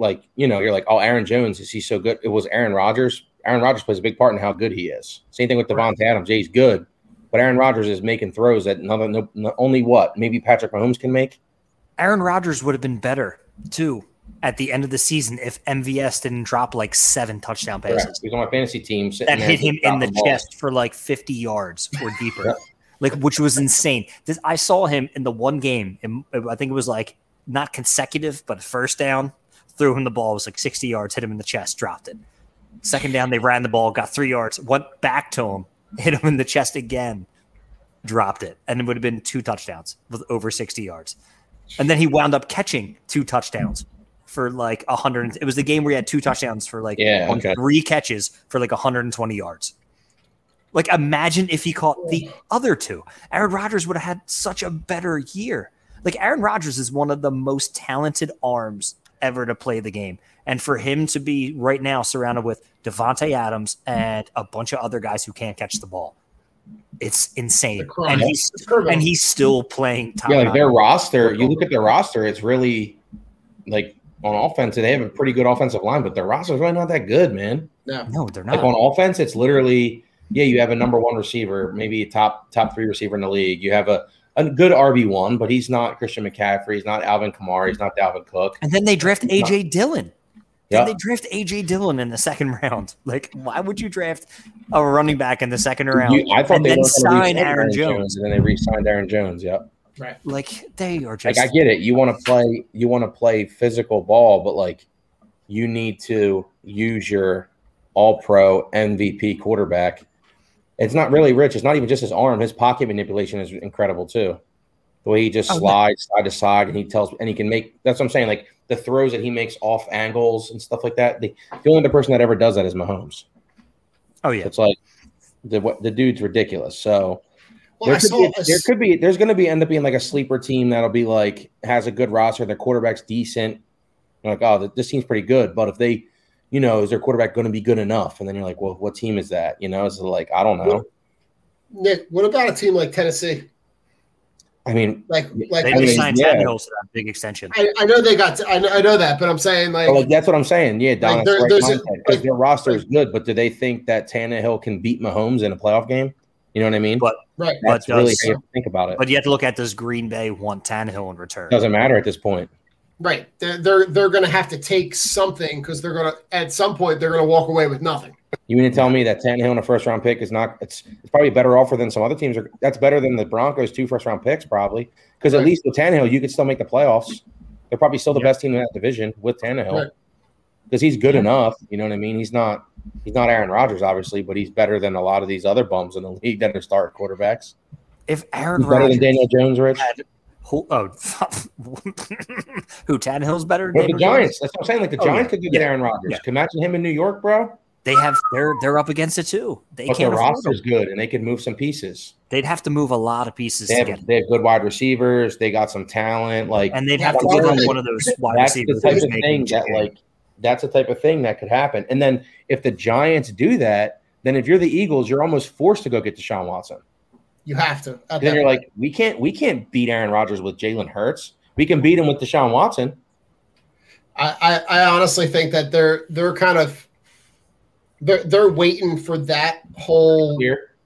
like, you know, you're like, oh, Aaron Jones, is he so good? It was Aaron Rodgers. Aaron Rodgers plays a big part in how good he is. Same thing with right. Adams. Yeah, he's good, but Aaron Rodgers is making throws that none, no, no, only what maybe Patrick Mahomes can make. Aaron Rodgers would have been better too at the end of the season if MVS didn't drop like seven touchdown passes. Correct. He's on my fantasy team that hit him in the, chest for like 50 yards or deeper, yep. like which was insane. This, I saw him in the one game, and I think it was like not consecutive, but first down, threw him the ball, was like 60 yards, hit him in the chest, dropped it. Second down, they ran the ball, got three yards, went back to him, hit him in the chest again, dropped it, and it would have been two touchdowns with over 60 yards. And then he wound up catching two touchdowns for like a hundred. It was the game where he had two touchdowns for like yeah, okay. three catches for like 120 yards. Like imagine if he caught the other two. Aaron Rodgers would have had such a better year. Like Aaron Rodgers is one of the most talented arms ever to play the game. And for him to be right now surrounded with Davante Adams and a bunch of other guys who can't catch the ball, it's insane. And he's and he's still playing. yeah, like their roster. You look at their roster; it's really like on offense, they have a pretty good offensive line, but their roster is really not that good, man. No, no, they're not. Like on offense, it's literally yeah, you have a number one receiver, maybe a top top three receiver in the league. You have a a good RB one, but he's not Christian McCaffrey. He's not Alvin Kamara. He's not Dalvin Cook. And then they draft he's AJ not. Dillon. Yeah. they draft AJ Dillon in the second round. Like, why would you draft a running back in the second round? You, I thought and they then sign Aaron, Aaron Jones. Jones. and then they re-signed Aaron Jones. Yep. Right. Like they are just like I get it. You want to play you want to play physical ball, but like you need to use your all pro MVP quarterback. It's not really rich. It's not even just his arm. His pocket manipulation is incredible too. The way he just oh, slides side to side and he tells and he can make that's what I'm saying. Like the throws that he makes off angles and stuff like that. The, the only other person that ever does that is Mahomes. Oh yeah. It's like the the dude's ridiculous. So well, there, could be, there could be there's going to be end up being like a sleeper team that'll be like has a good roster, their quarterback's decent. You're like, oh, this team's pretty good. But if they, you know, is their quarterback going to be good enough? And then you're like, well, what team is that? You know, it's like I don't know. Nick, what about a team like Tennessee? I mean, like, like they I mean, signed yeah. Tannehill to that big extension. I, I, know they got. I know, I know that, but I'm saying like, like that's what I'm saying. Yeah, Don, like there, right a, like, their roster is good, but do they think that Tannehill can beat Mahomes in a playoff game? You know what I mean? But right, that's but really think about it. But you have to look at does Green Bay want Tannehill in return? Doesn't matter at this point. Right, they're they're, they're going to have to take something because they're going to at some point they're going to walk away with nothing. You mean to tell me that Tannehill in a first round pick is not? It's it's probably a better offer than some other teams. Are, that's better than the Broncos two first round picks probably because right. at least with Tannehill you could still make the playoffs. They're probably still the best team in that division with Tannehill because right. he's good enough. You know what I mean? He's not he's not Aaron Rodgers, obviously, but he's better than a lot of these other bums in the league that are start quarterbacks. If Aaron better than Daniel Jones, Rich. Had, who, oh, who Tannehill's better? Than the Giants. That's what I'm saying. Like the Giants oh, yeah. could get yeah. Aaron Rodgers. Yeah. Can imagine him in New York, bro. They have they're they're up against it too. They but can't. Their roster's good, and they can move some pieces. They'd have to move a lot of pieces. They have, they have good wide receivers. They got some talent. Like, and they'd have to give them one of those wide that's receivers. The type of thing that like that's the type of thing that could happen. And then if the Giants do that, then if you're the Eagles, you're almost forced to go get Deshaun Watson. You have to. Then you're point. like, we can't we can't beat Aaron Rodgers with Jalen Hurts. We can beat him with Deshaun Watson. I, I, I honestly think that they're they're kind of they're they're waiting for that whole clear.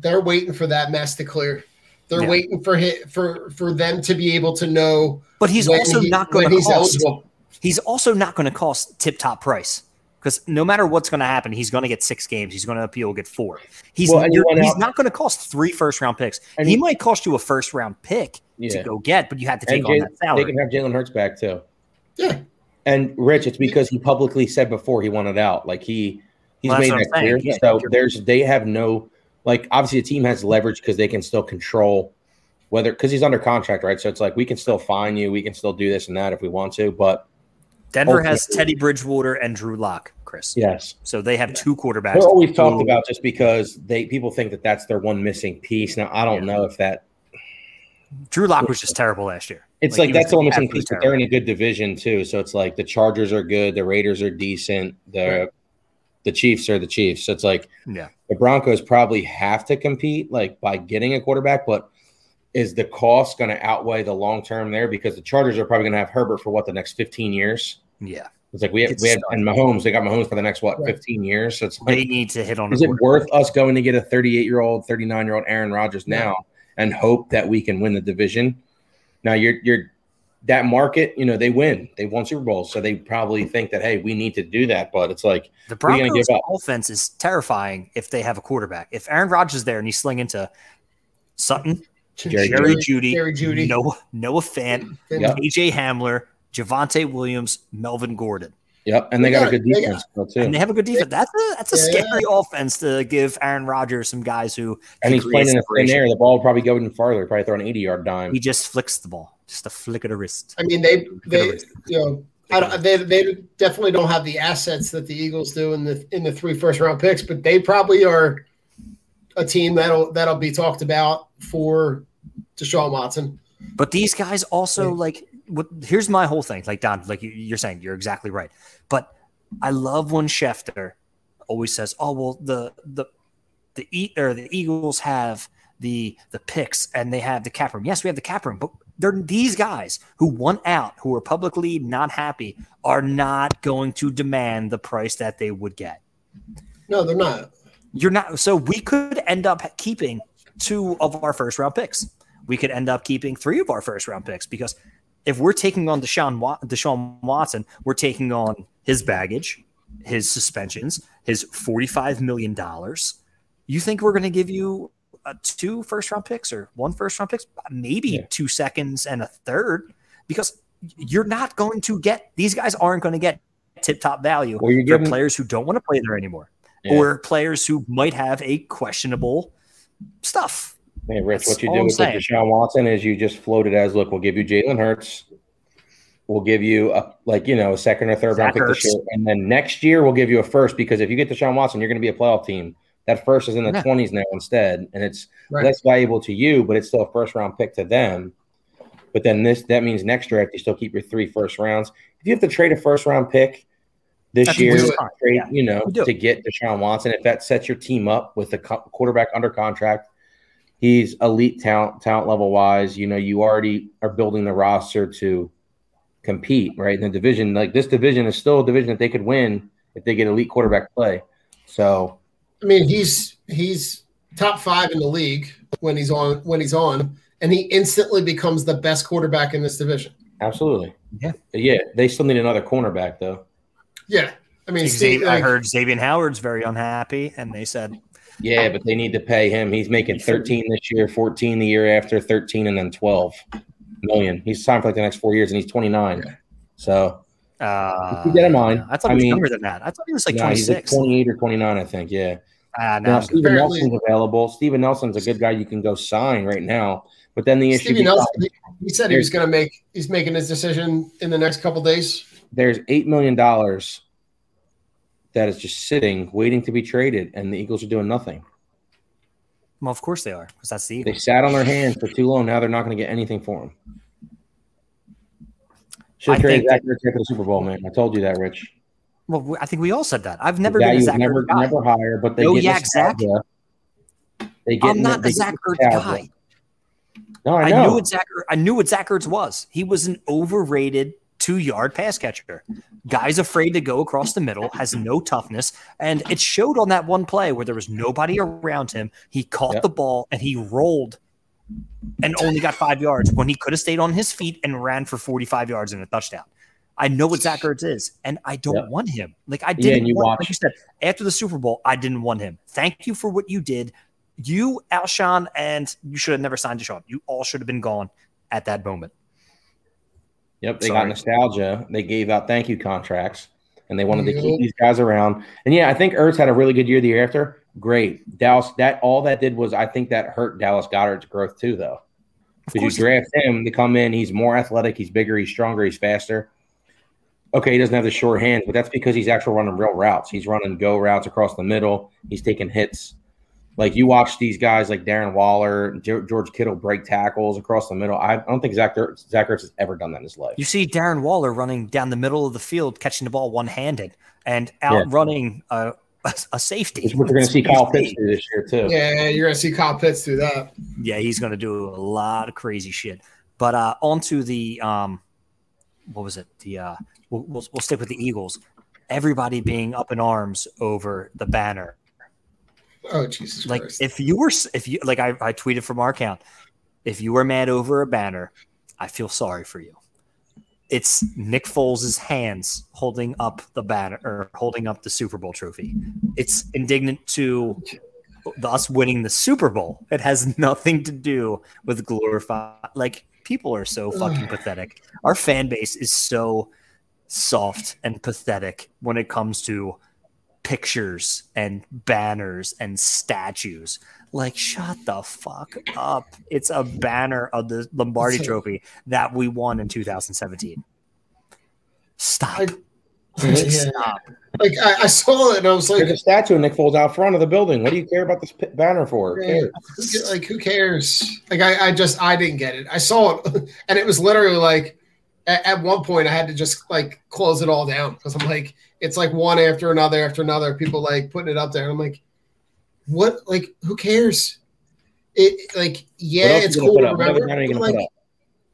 They're waiting for that mess to clear. They're yeah. waiting for hit for for them to be able to know. But he's also he, not going to cost. Eligible. He's also not going to cost tip top price because no matter what's going to happen, he's going to get six games. He's going to appeal, get four. He's well, he's out, not going to cost three first round picks. he, he, might cost you a first round pick yeah. to go get, but you have to take on that salary. They can have Jalen Hurts back too. Yeah. And Rich, it's because he publicly said before he wanted out. Like he he's well, made that clear. Yeah, so there's they have no like obviously the team has leverage because they can still control whether because he's under contract, right? So it's like we can still fine you, we can still do this and that if we want to, but Denver has Teddy Bridgewater and Drew Lock, Chris. yes, So they have two quarterbacks. they're always talked about just because they people think that that's their one missing piece. Now I don't know if that Drew Lock was just terrible last year. It's Like, like, that's the one missing piece, but they're in a good division too. So it's like the Chargers are good, the Raiders are decent, the the Chiefs are the Chiefs. So it's like Yeah. the Broncos probably have to compete like by getting a quarterback, but is the cost going to outweigh the long term there? Because the Chargers are probably going to have Herbert for what the next fifteen years. Yeah. It's like we have It's we have and Mahomes. They got Mahomes for the next what fifteen years. So it's They need to hit on is it worth us going to get a thirty eight year old, thirty nine year old Aaron Rodgers now and hope that we can win the division? Now you're you're that market, you know, they win. They won Super Bowls, so they probably think that hey, we need to do that. But it's like The What are you gonna Broncos give up? offense is terrifying if they have a quarterback. If Aaron Rodgers is there and he's slinging to Sutton, Jerry Jerry, Judy, Jerry Jeudy. Noah, Noah Fant, Yep. AJ Hamler, Javonte Williams, Melvin Gordon. Yep, and they, They got, got- a good they got- defense too. And they have a good defense. That's a that's a Yeah. scary offense to give Aaron Rodgers some guys who And he's playing in the thin air. The ball will probably go even farther. Probably throw an eighty yard dime. He just flicks the ball, just a flick of the wrist. I mean, they they you know I don't, they they definitely don't have the assets that the Eagles do in the in the three first round picks, but they probably are a team that'll that'll be talked about for Deshaun Watson. But these guys also Yeah. like. What, here's my whole thing. Like Don, like you- you're saying, you're exactly right. But I love when Schefter always says, "Oh well, the the the e- or the Eagles have the the picks and they have the cap room. Yes, we have the cap room, but they're these guys who want out, who are publicly not happy, are not going to demand the price that they would get. No, they're not. You're not. So we could end up keeping two of our first round picks. We could end up keeping three of our first round picks because if we're taking on Deshaun, Wa- Deshaun Watson, we're taking on his baggage, his suspensions, his $45 million. You think we're going to give you uh, two first round picks or one first round picks? Maybe Yeah. two seconds and a third because you're not going to get, these guys aren't going to get tip top value Well, you're for players who don't want to play there anymore Yeah. or players who might have a questionable stuff. Hey, Rich, That's what you do with saying. Deshaun Watson is you just float it as look, we'll give you Jalen Hurts. We'll give you a like you know a second or third round pick this year, and then next year we'll give you a first because if you get Deshaun Watson, you're going to be a playoff team. That first is in the Yeah. twenties now instead, and it's Right. less valuable to you, but it's still a first round pick to them. But then this that means next draft you still keep your three first rounds. If you have to trade a first round pick this That's year, trade Yeah. you know to get Deshaun Watson, if that sets your team up with the co- quarterback under contract, he's elite talent talent level wise. You know, you already are building the roster to compete, right? In the division, like this division is still a division that they could win if they get elite quarterback play. So I mean, he's he's top five in the league when he's on when he's on, and he instantly becomes the best quarterback in this division. absolutely, Yeah. yeah. They still need another cornerback though. Yeah, I mean, Xavier, Steve, I heard Xavier Howard's very unhappy, and they said Yeah, but they need to pay him. He's making 13 this year, 14 the year after, 13 and then 12 million. He's signed for like the next four years and he's 29. So uh, Keep that in mind. I thought he was mean- younger than that. I thought he was like no, he's 26. 28 or 29, I think. Yeah. Ah, no, Now, I'm. Steven Apparently- Nelson's available. Steven Nelson's a good guy you can go sign right now. But then the issue Stevie Nelson, he, he said he was going to make he's making his decision in the next couple days. there's $8 million that is just sitting, waiting to be traded, and the Eagles are doing nothing. well, of course they are, because that's the They sat on their hands for too long. Now they're not going to get anything for him. Should I traded Zach Ertz after the Super Bowl, man. I told you that, Rich. Well, I think we all said that. I've never been a Zach never, Ertz guy. never higher, but they No get yak, Zach. They get I'm not the Zach Ertz guy. No, I I, know. knew what Zach. Er, I knew what Zach Ertz was. He was an overrated two-yard pass catcher. Guy's afraid to go across the middle, has no toughness, and it showed on that one play where there was nobody around him. He caught Yep. the ball and he rolled, and only got five yards when he could have stayed on his feet and ran for forty-five yards and a touchdown. I know what Zach Ertz is, and I don't Yep. want him. Like I didn't. and you want, like you said after the Super Bowl, I didn't want him. Thank you for what you did. You, Alshon, and you should have never signed Deshaun. You all should have been gone at that moment. Yep, they Sorry. got nostalgia. They gave out thank you contracts, and they wanted to keep these guys around. And yeah, I think Ertz had a really good year the year after. Great, Dallas. That all that did was I think that hurt Dallas Goedert's growth too, though. Because you draft him to come in, he's more athletic, he's bigger, he's stronger, he's faster. Okay, he doesn't have the short hands, but that's because he's actually running real routes. He's running go routes across the middle. He's taking hits. Like you watch these guys like Darren Waller, George Kittle break tackles across the middle. I, don't think Zach, Zach Ertz has ever done that in his life. You see Darren Waller running down the middle of the field, catching the ball one handed and outrunning yeah. a, a, safety. Which we're going to see Kyle Pitts do this year too. Yeah, you're going to see Kyle Pitts do that. Yeah, he's going to do a lot of crazy shit. But uh, onto the um, what was it? The uh, we'll, we'll, we'll stick with the Eagles. Everybody being up in arms over the banner Oh Jesus! Like Christ. if you were, if you like, I, I tweeted from our account. If you were mad over a banner, I feel sorry for you. It's Nick Foles' hands holding up the banner or holding up the Super Bowl trophy. It's indignant to us winning the Super Bowl. It has nothing to do with glorify. Like people are so fucking pathetic. Our fan base is so soft and pathetic when it comes to pictures and banners and statues. Like, shut the fuck up. It's a banner of the Lombardi trophy that we won in 2017. Stop. I, yeah. Stop. Like I, I, saw it and I was like, "There's a statue of Nick Foles out front of the building. What do you care about this banner for? Who like, who cares? Like, I, I just, I didn't get it. I saw it, and it was literally like, at, at one point, I had to just like close it all down because I'm like, it's like one after another after another. People like putting it up there. And I'm like, what? Like, who cares? It like, yeah, it's cool to remember. Like,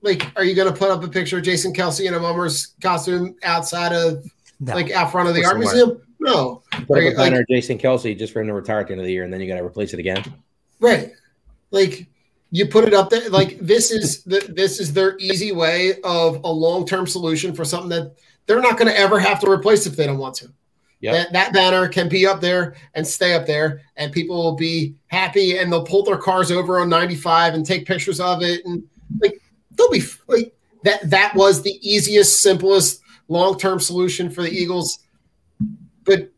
like, are you gonna put up a picture of Jason Kelce in a mummer's costume outside of no. like out front of the art museum? No. Put up a banner like, Jason Kelce just for him to retire at the end of the year, and then you got to replace it again. Right. Like you put it up there. Like this is the this is their easy way of a long term solution for something that they're not going to ever have to replace if they don't want to. Yep. That, that banner can be up there and stay up there, and people will be happy and they'll pull their cars over on 95 and take pictures of it. And like, they'll be like, that. That was the easiest, simplest long term solution for the Eagles. But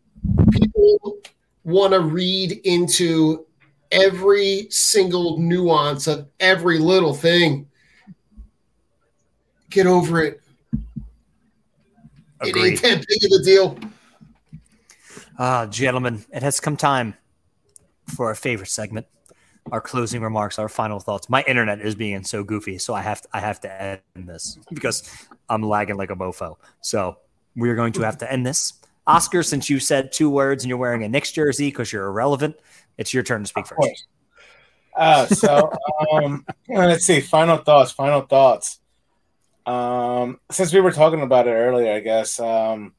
people want to read into every single nuance of every little thing. Get over it. Agreed. It ain't that big of a deal. Ah, gentlemen, it has come time for our favorite segment, our closing remarks, our final thoughts. My internet is being so goofy, so I have to, I have to end this because I'm lagging like a mofo. So we are going to have to end this. Oscar, since you said two words and you're wearing a Knicks jersey because you're irrelevant, it's your turn to speak first. Uh, so um, let's see. Final thoughts. Final thoughts. Um, since we were talking about it earlier, I guess um,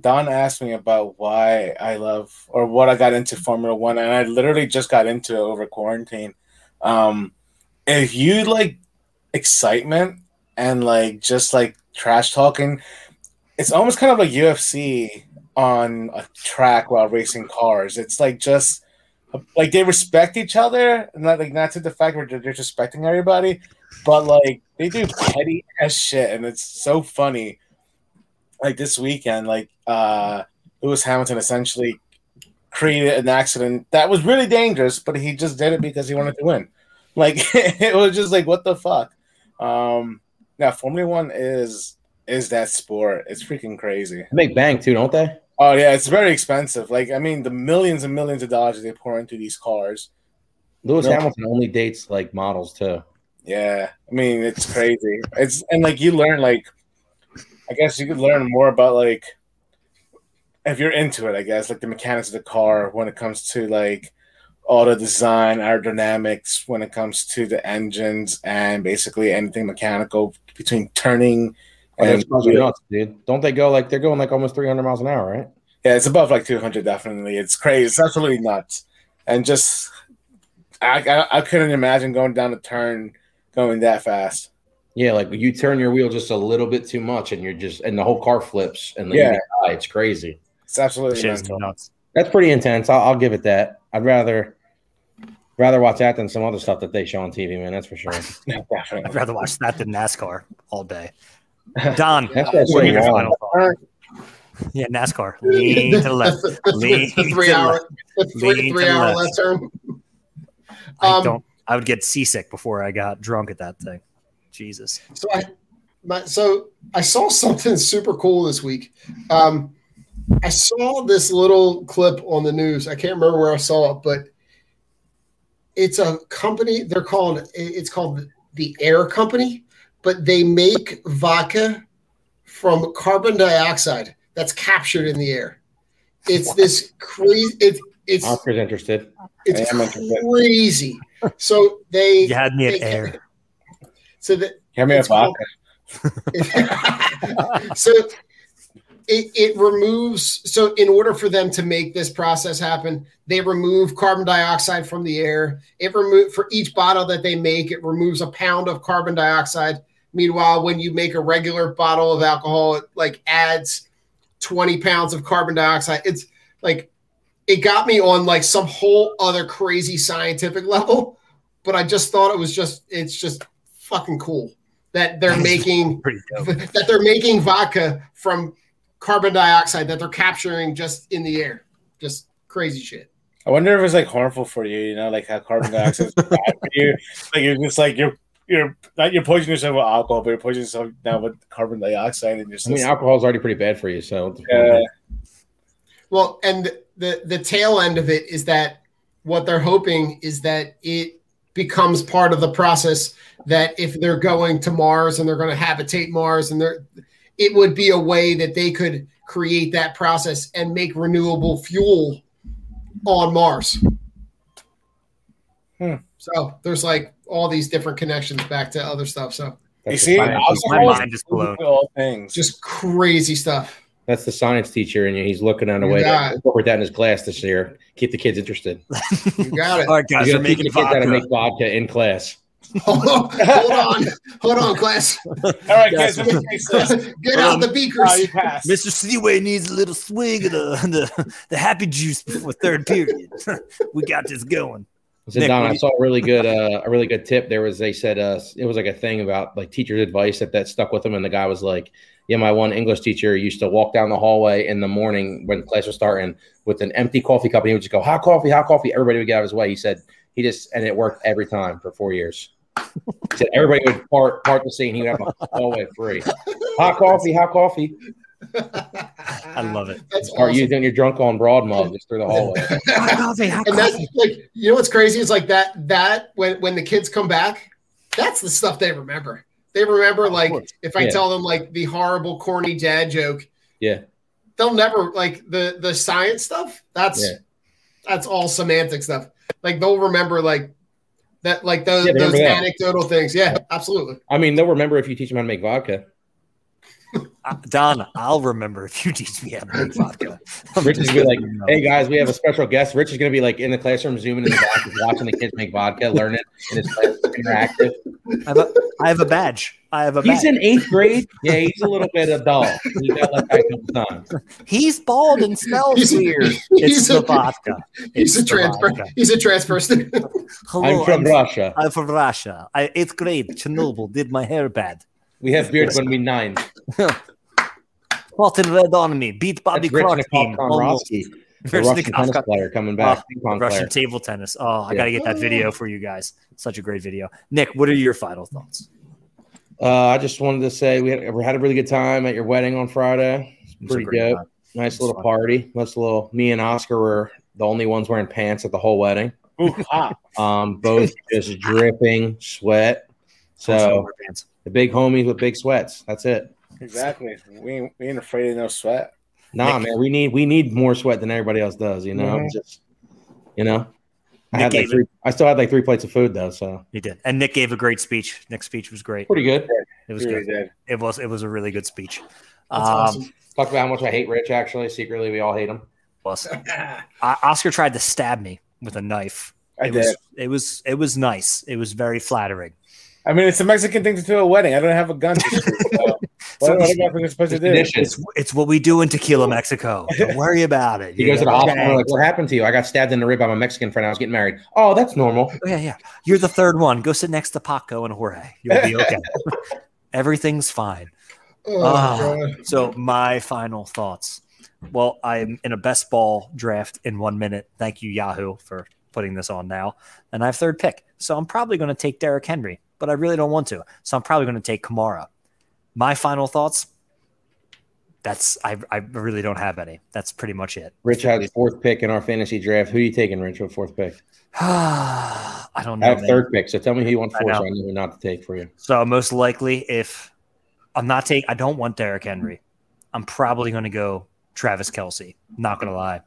Don asked me about why I love or what I got into Formula One, and I literally just got into it over quarantine. Um, if you like excitement and like just like trash talking, it's almost kind of like UFC on a track while racing cars. It's like just like they respect each other, not like not to the fact where they're disrespecting everybody, but like they do petty as shit, and it's so funny. Like this weekend, like uh Lewis Hamilton essentially created an accident that was really dangerous, but he just did it because he wanted to win. Like it was just like what the fuck. Um now Formula One is is that sport. It's freaking crazy. They make bank too, don't they? Oh yeah, it's very expensive. Like I mean, the millions and millions of dollars they pour into these cars. Lewis Hamilton only dates like models too. Yeah, I mean it's crazy. It's and like you learn like, I guess you could learn more about like, if you're into it. I guess like the mechanics of the car when it comes to like auto design, aerodynamics, when it comes to the engines and basically anything mechanical between turning oh, and nuts, dude. Don't they go like they're going like almost 300 miles an hour, right? Yeah, it's above like 200 definitely. It's crazy. It's absolutely nuts. And just I, I, I couldn't imagine going down a turn going that fast. Yeah, like you turn your wheel just a little bit too much, and you're just and the whole car flips, and yeah, it's crazy. It's absolutely nuts. That's pretty intense. I'll, I'll, give it that. I'd rather rather watch that than some other stuff that they show on TV, man. That's for sure. I'd rather watch that than NASCAR all day. Don, what your final thought? Yeah, NASCAR. Lean to the left. Lean the three hour, the three, three hour left turn. I um, don't. I would get seasick before I got drunk at that thing. Jesus. So I, my, so I saw something super cool this week. Um, I saw this little clip on the news. I can't remember where I saw it, but it's a company. They're called. It's called the Air Company, but they make vodka from carbon dioxide that's captured in the air. It's this crazy. It's it's Oscar's interested. it's I am interested. Crazy. So they You had me at air. So that Give me a It's called- so it, it removes so in order for them to make this process happen they remove carbon dioxide from the air it remove for each bottle that they make it removes a pound of carbon dioxide meanwhile when you make a regular bottle of alcohol it like adds 20 pounds of carbon dioxide it's like it got me on like some whole other crazy scientific level but i just thought it was just it's just fucking cool that they're making that they're making vodka from carbon dioxide that they're capturing just in the air. Just crazy shit. I wonder if it's like harmful for you. You know, like how carbon dioxide is bad for you. Like you're just like you're you're not you're poisoning yourself with alcohol, but you're poisoning yourself now with carbon dioxide, and you're just I mean, alcohol is already pretty bad for you. So Yeah. Well, and the the tail end of it is that what they're hoping is that it becomes part of the process that if they're going to Mars and they're going to habitate Mars and they're it would be a way that they could create that process and make renewable fuel on Mars. Hmm. So there's like all these different connections back to other stuff. So you see, My alcohol mind is is blown. all things. just crazy stuff. That's the science teacher, and he's looking on a You way got to it. incorporate that in his class this year. Keep the kids interested. You got it. All right, guys, He's we're gonna teach making the kids how to vodka. make vodka in class. hold on, hold on, hold on, class. all right, guys, let me taste. Get out the beakers. you. Mr. Seaway needs a little swig of the, the, the happy juice before third period. we got this going. So Nick, Don, what I saw a really good, uh, a really good tip. There was they said uh, it was like a thing about like teachers' advice that that stuck with him, and the guy was like, "Yeah, my one English teacher used to walk down the hallway in the morning when class was starting with an empty coffee cup, and he would just go hot coffee, hot coffee. Everybody would get out of his way. He said he just and it worked every time for four years. He said everybody would part part the scene. He would have a hallway free. Hot coffee, hot coffee. I love it. That's Start awesome. using your drunk on broad mug just through the hallway. and that's like you know what's crazy is like that that when when the kids come back, that's the stuff they remember. They remember like if I Yeah. tell them like the horrible corny dad joke, Yeah. they'll never like the the science stuff. That's Yeah. that's all semantic stuff. Like they'll remember like that like those Yeah, those anecdotal things. Yeah, absolutely. I mean, they'll remember if you teach them how to make vodka. Uh, Don, I'll remember if you teach me how to make vodka. I'm Rich is gonna be like, know. "Hey guys, we have a special guest." Rich is gonna be like in the classroom, zooming in the back, watching the kids make vodka, learning in his class, interactive. I have, a, I have a badge. I have a badge. He's in eighth grade. Yeah, he's a little bit of dull. He got like that a couple times. He's bald and smells He's- weird. he's It's the a- vodka. He's It's a the transfer. vodka. He's a transfer student. Hello, I'm from Russia. I'm from Russia. I, eighth grade, Chernobyl, did my hair bad. We have beards when we nine. Hot and red on me. Beat Bobby That's Rich Clark team. The Rich Russian tennis player coming back. Oh, Russian player. table tennis. Oh, I Yeah. got to get that video for you guys. Such a great video. Nick, what are your final thoughts? Uh, I just wanted to say we had, we had a really good time at your wedding on Friday. It's It was a pretty great good. time. Nice was little fun. party. Nice little. Me and Oscar were the only ones wearing pants at the whole wedding. Ooh, hot. Um, both just dripping sweat. So the big homies with big sweats. That's it. Exactly. We ain't, we ain't afraid of no sweat. Nah, Nick- man, we need we need more sweat than everybody else does. You know, Mhm. just you know. I Nick had like three. I still had like three plates of food though, so He did. And Nick gave a great speech. Nick's speech was great. pretty good. It was really good. did. It was it was a really good speech. That's Um, awesome. Talked about how much I hate Rich. Actually, secretly, we all hate him. was- O- Oscar tried to stab me with a knife. I it did. was it was it was nice. It was very flattering. I mean, it's a Mexican thing to do at a wedding. I don't have a gun. To shoot, so what, what am I supposed to do? It's it's what we do in Tequila, Mexico. Don't worry about it. He You goes to the hospital. and like, what happened to you? I got stabbed in the rib by my Mexican friend. I was getting married. Oh, that's normal. Oh, yeah, yeah. You're the third one. Go sit next to Paco and Jorge. You'll be okay. Everything's fine. Oh. Ah, God. So my final thoughts. Well, I'm in a best ball draft in one minute. Thank you, Yahoo, for putting this on now, and I have third pick. So I'm probably going to take Derrick Henry, but I really don't want to. So I'm probably going to take Kamara. My final thoughts. That's I I really don't have any. That's pretty much it. Rich has fourth pick in our fantasy draft. Who are you taking, Rich, with fourth pick? I don't know. I have man. third pick, so tell me who you want I fourth. know. So I know who not to take for you. So most likely, if I'm not taking, I don't want Derrick Henry. I'm probably going to go Travis Kelce. Not going to lie,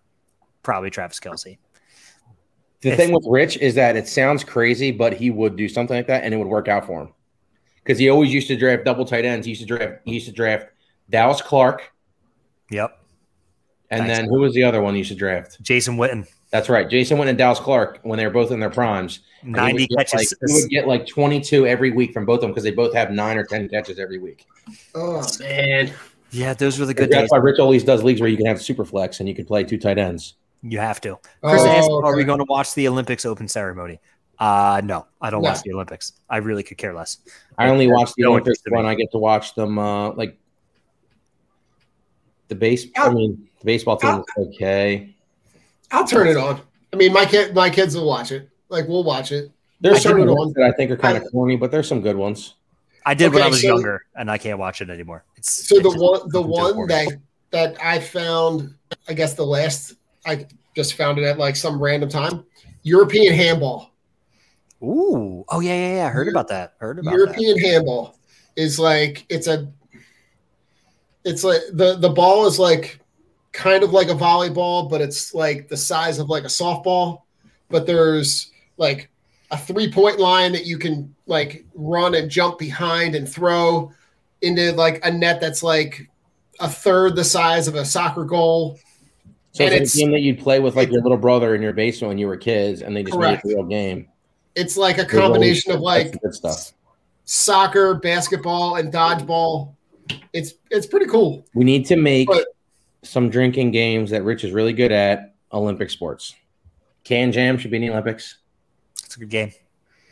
probably Travis Kelce. The If- thing with Rich is that it sounds crazy, but he would do something like that, and it would work out for him. Because he always used to draft double tight ends. He used to draft. He used to draft Dallas Clark, Yep, and Thanks. then who was the other one he used to draft? Jason Witten, That's right, Jason Witten and Dallas Clark when they were both in their primes. And he ninety catches. Like, he would get like 22 every week from both of them because they both have nine or 10 catches every week. Oh man. yeah, those were the good That's days. why Rich always does leagues where you can have super flex and you can play two tight ends. You have to. Chris Oh, asked, "Are we going to watch the Olympics open ceremony?" Uh no, I don't No. watch the Olympics. I really could care less. I only There's watch the no Olympics interest in me. when I get to watch them. Uh, like the base. I mean, the baseball team is okay. I'll turn it on. I mean, my kid, my kids will watch it. Like we'll watch it. There's I'll turn some it ones on. that I think are kind of corny, but there's some good ones. I did when I was so- younger, and I can't watch it anymore. It's So it the just one, the one that that I found, I guess the last, I just found it at like some random time. European handball. Ooh, oh yeah, yeah, yeah. I heard about that. Heard about that. European handball is like it's a, it's like the the ball is like kind of like a volleyball, but it's like the size of like a softball. But there's like a three point line that you can like run and jump behind and throw into like a net that's like a third the size of a soccer goal. So And it's a game that you'd play with like your little brother in your basement when you were kids, and they just Correct. made it a real game. It's like a combination of like good stuff. soccer, basketball, and dodgeball. It's it's pretty cool. We need to make But- some drinking games that Rich is really good at. Olympic sports. KanJam should be in the Olympics. It's a good game.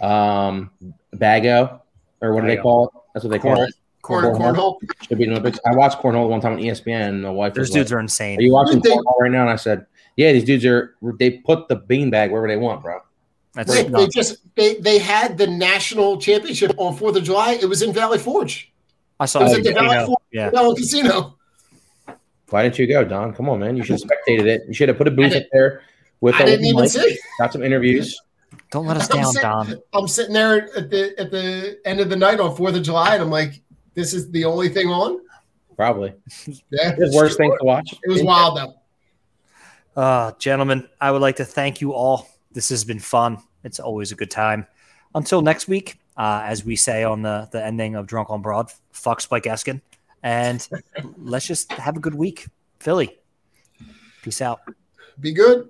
Um, Bago, or what do they call it? That's what they call it. Corn, Cornhole. cornhole. Should be in the Olympics. I watched cornhole one time on ESPN. And the wife Those was dudes like, are insane. "Are you watching They- cornhole right now?" And I said, "Yeah, these dudes are. They put the beanbag wherever they want, bro." That's They, they just they they had the national championship on Fourth of July. It was in Valley Forge. I saw It was it. at the Valley Forge Yeah. Casino Casino. Why didn't you go, Don? Come on, man. You should have spectated it. You should have put a booth up there with I a didn't even mic, see. got some interviews. Don't let us I'm down, sitting- Dom. I'm sitting there at the at the end of the night on Fourth of July, and I'm like, "This is the only thing on." Probably. Yeah, There's worse things to watch. It was wild though. Uh, gentlemen, I would like to thank you all. This has been fun. It's always a good time. Until next week, uh, as we say on the, the ending of Drunk on Broad, fuck Spike Eskin. And let's just have a good week. Philly. Peace out. Be good.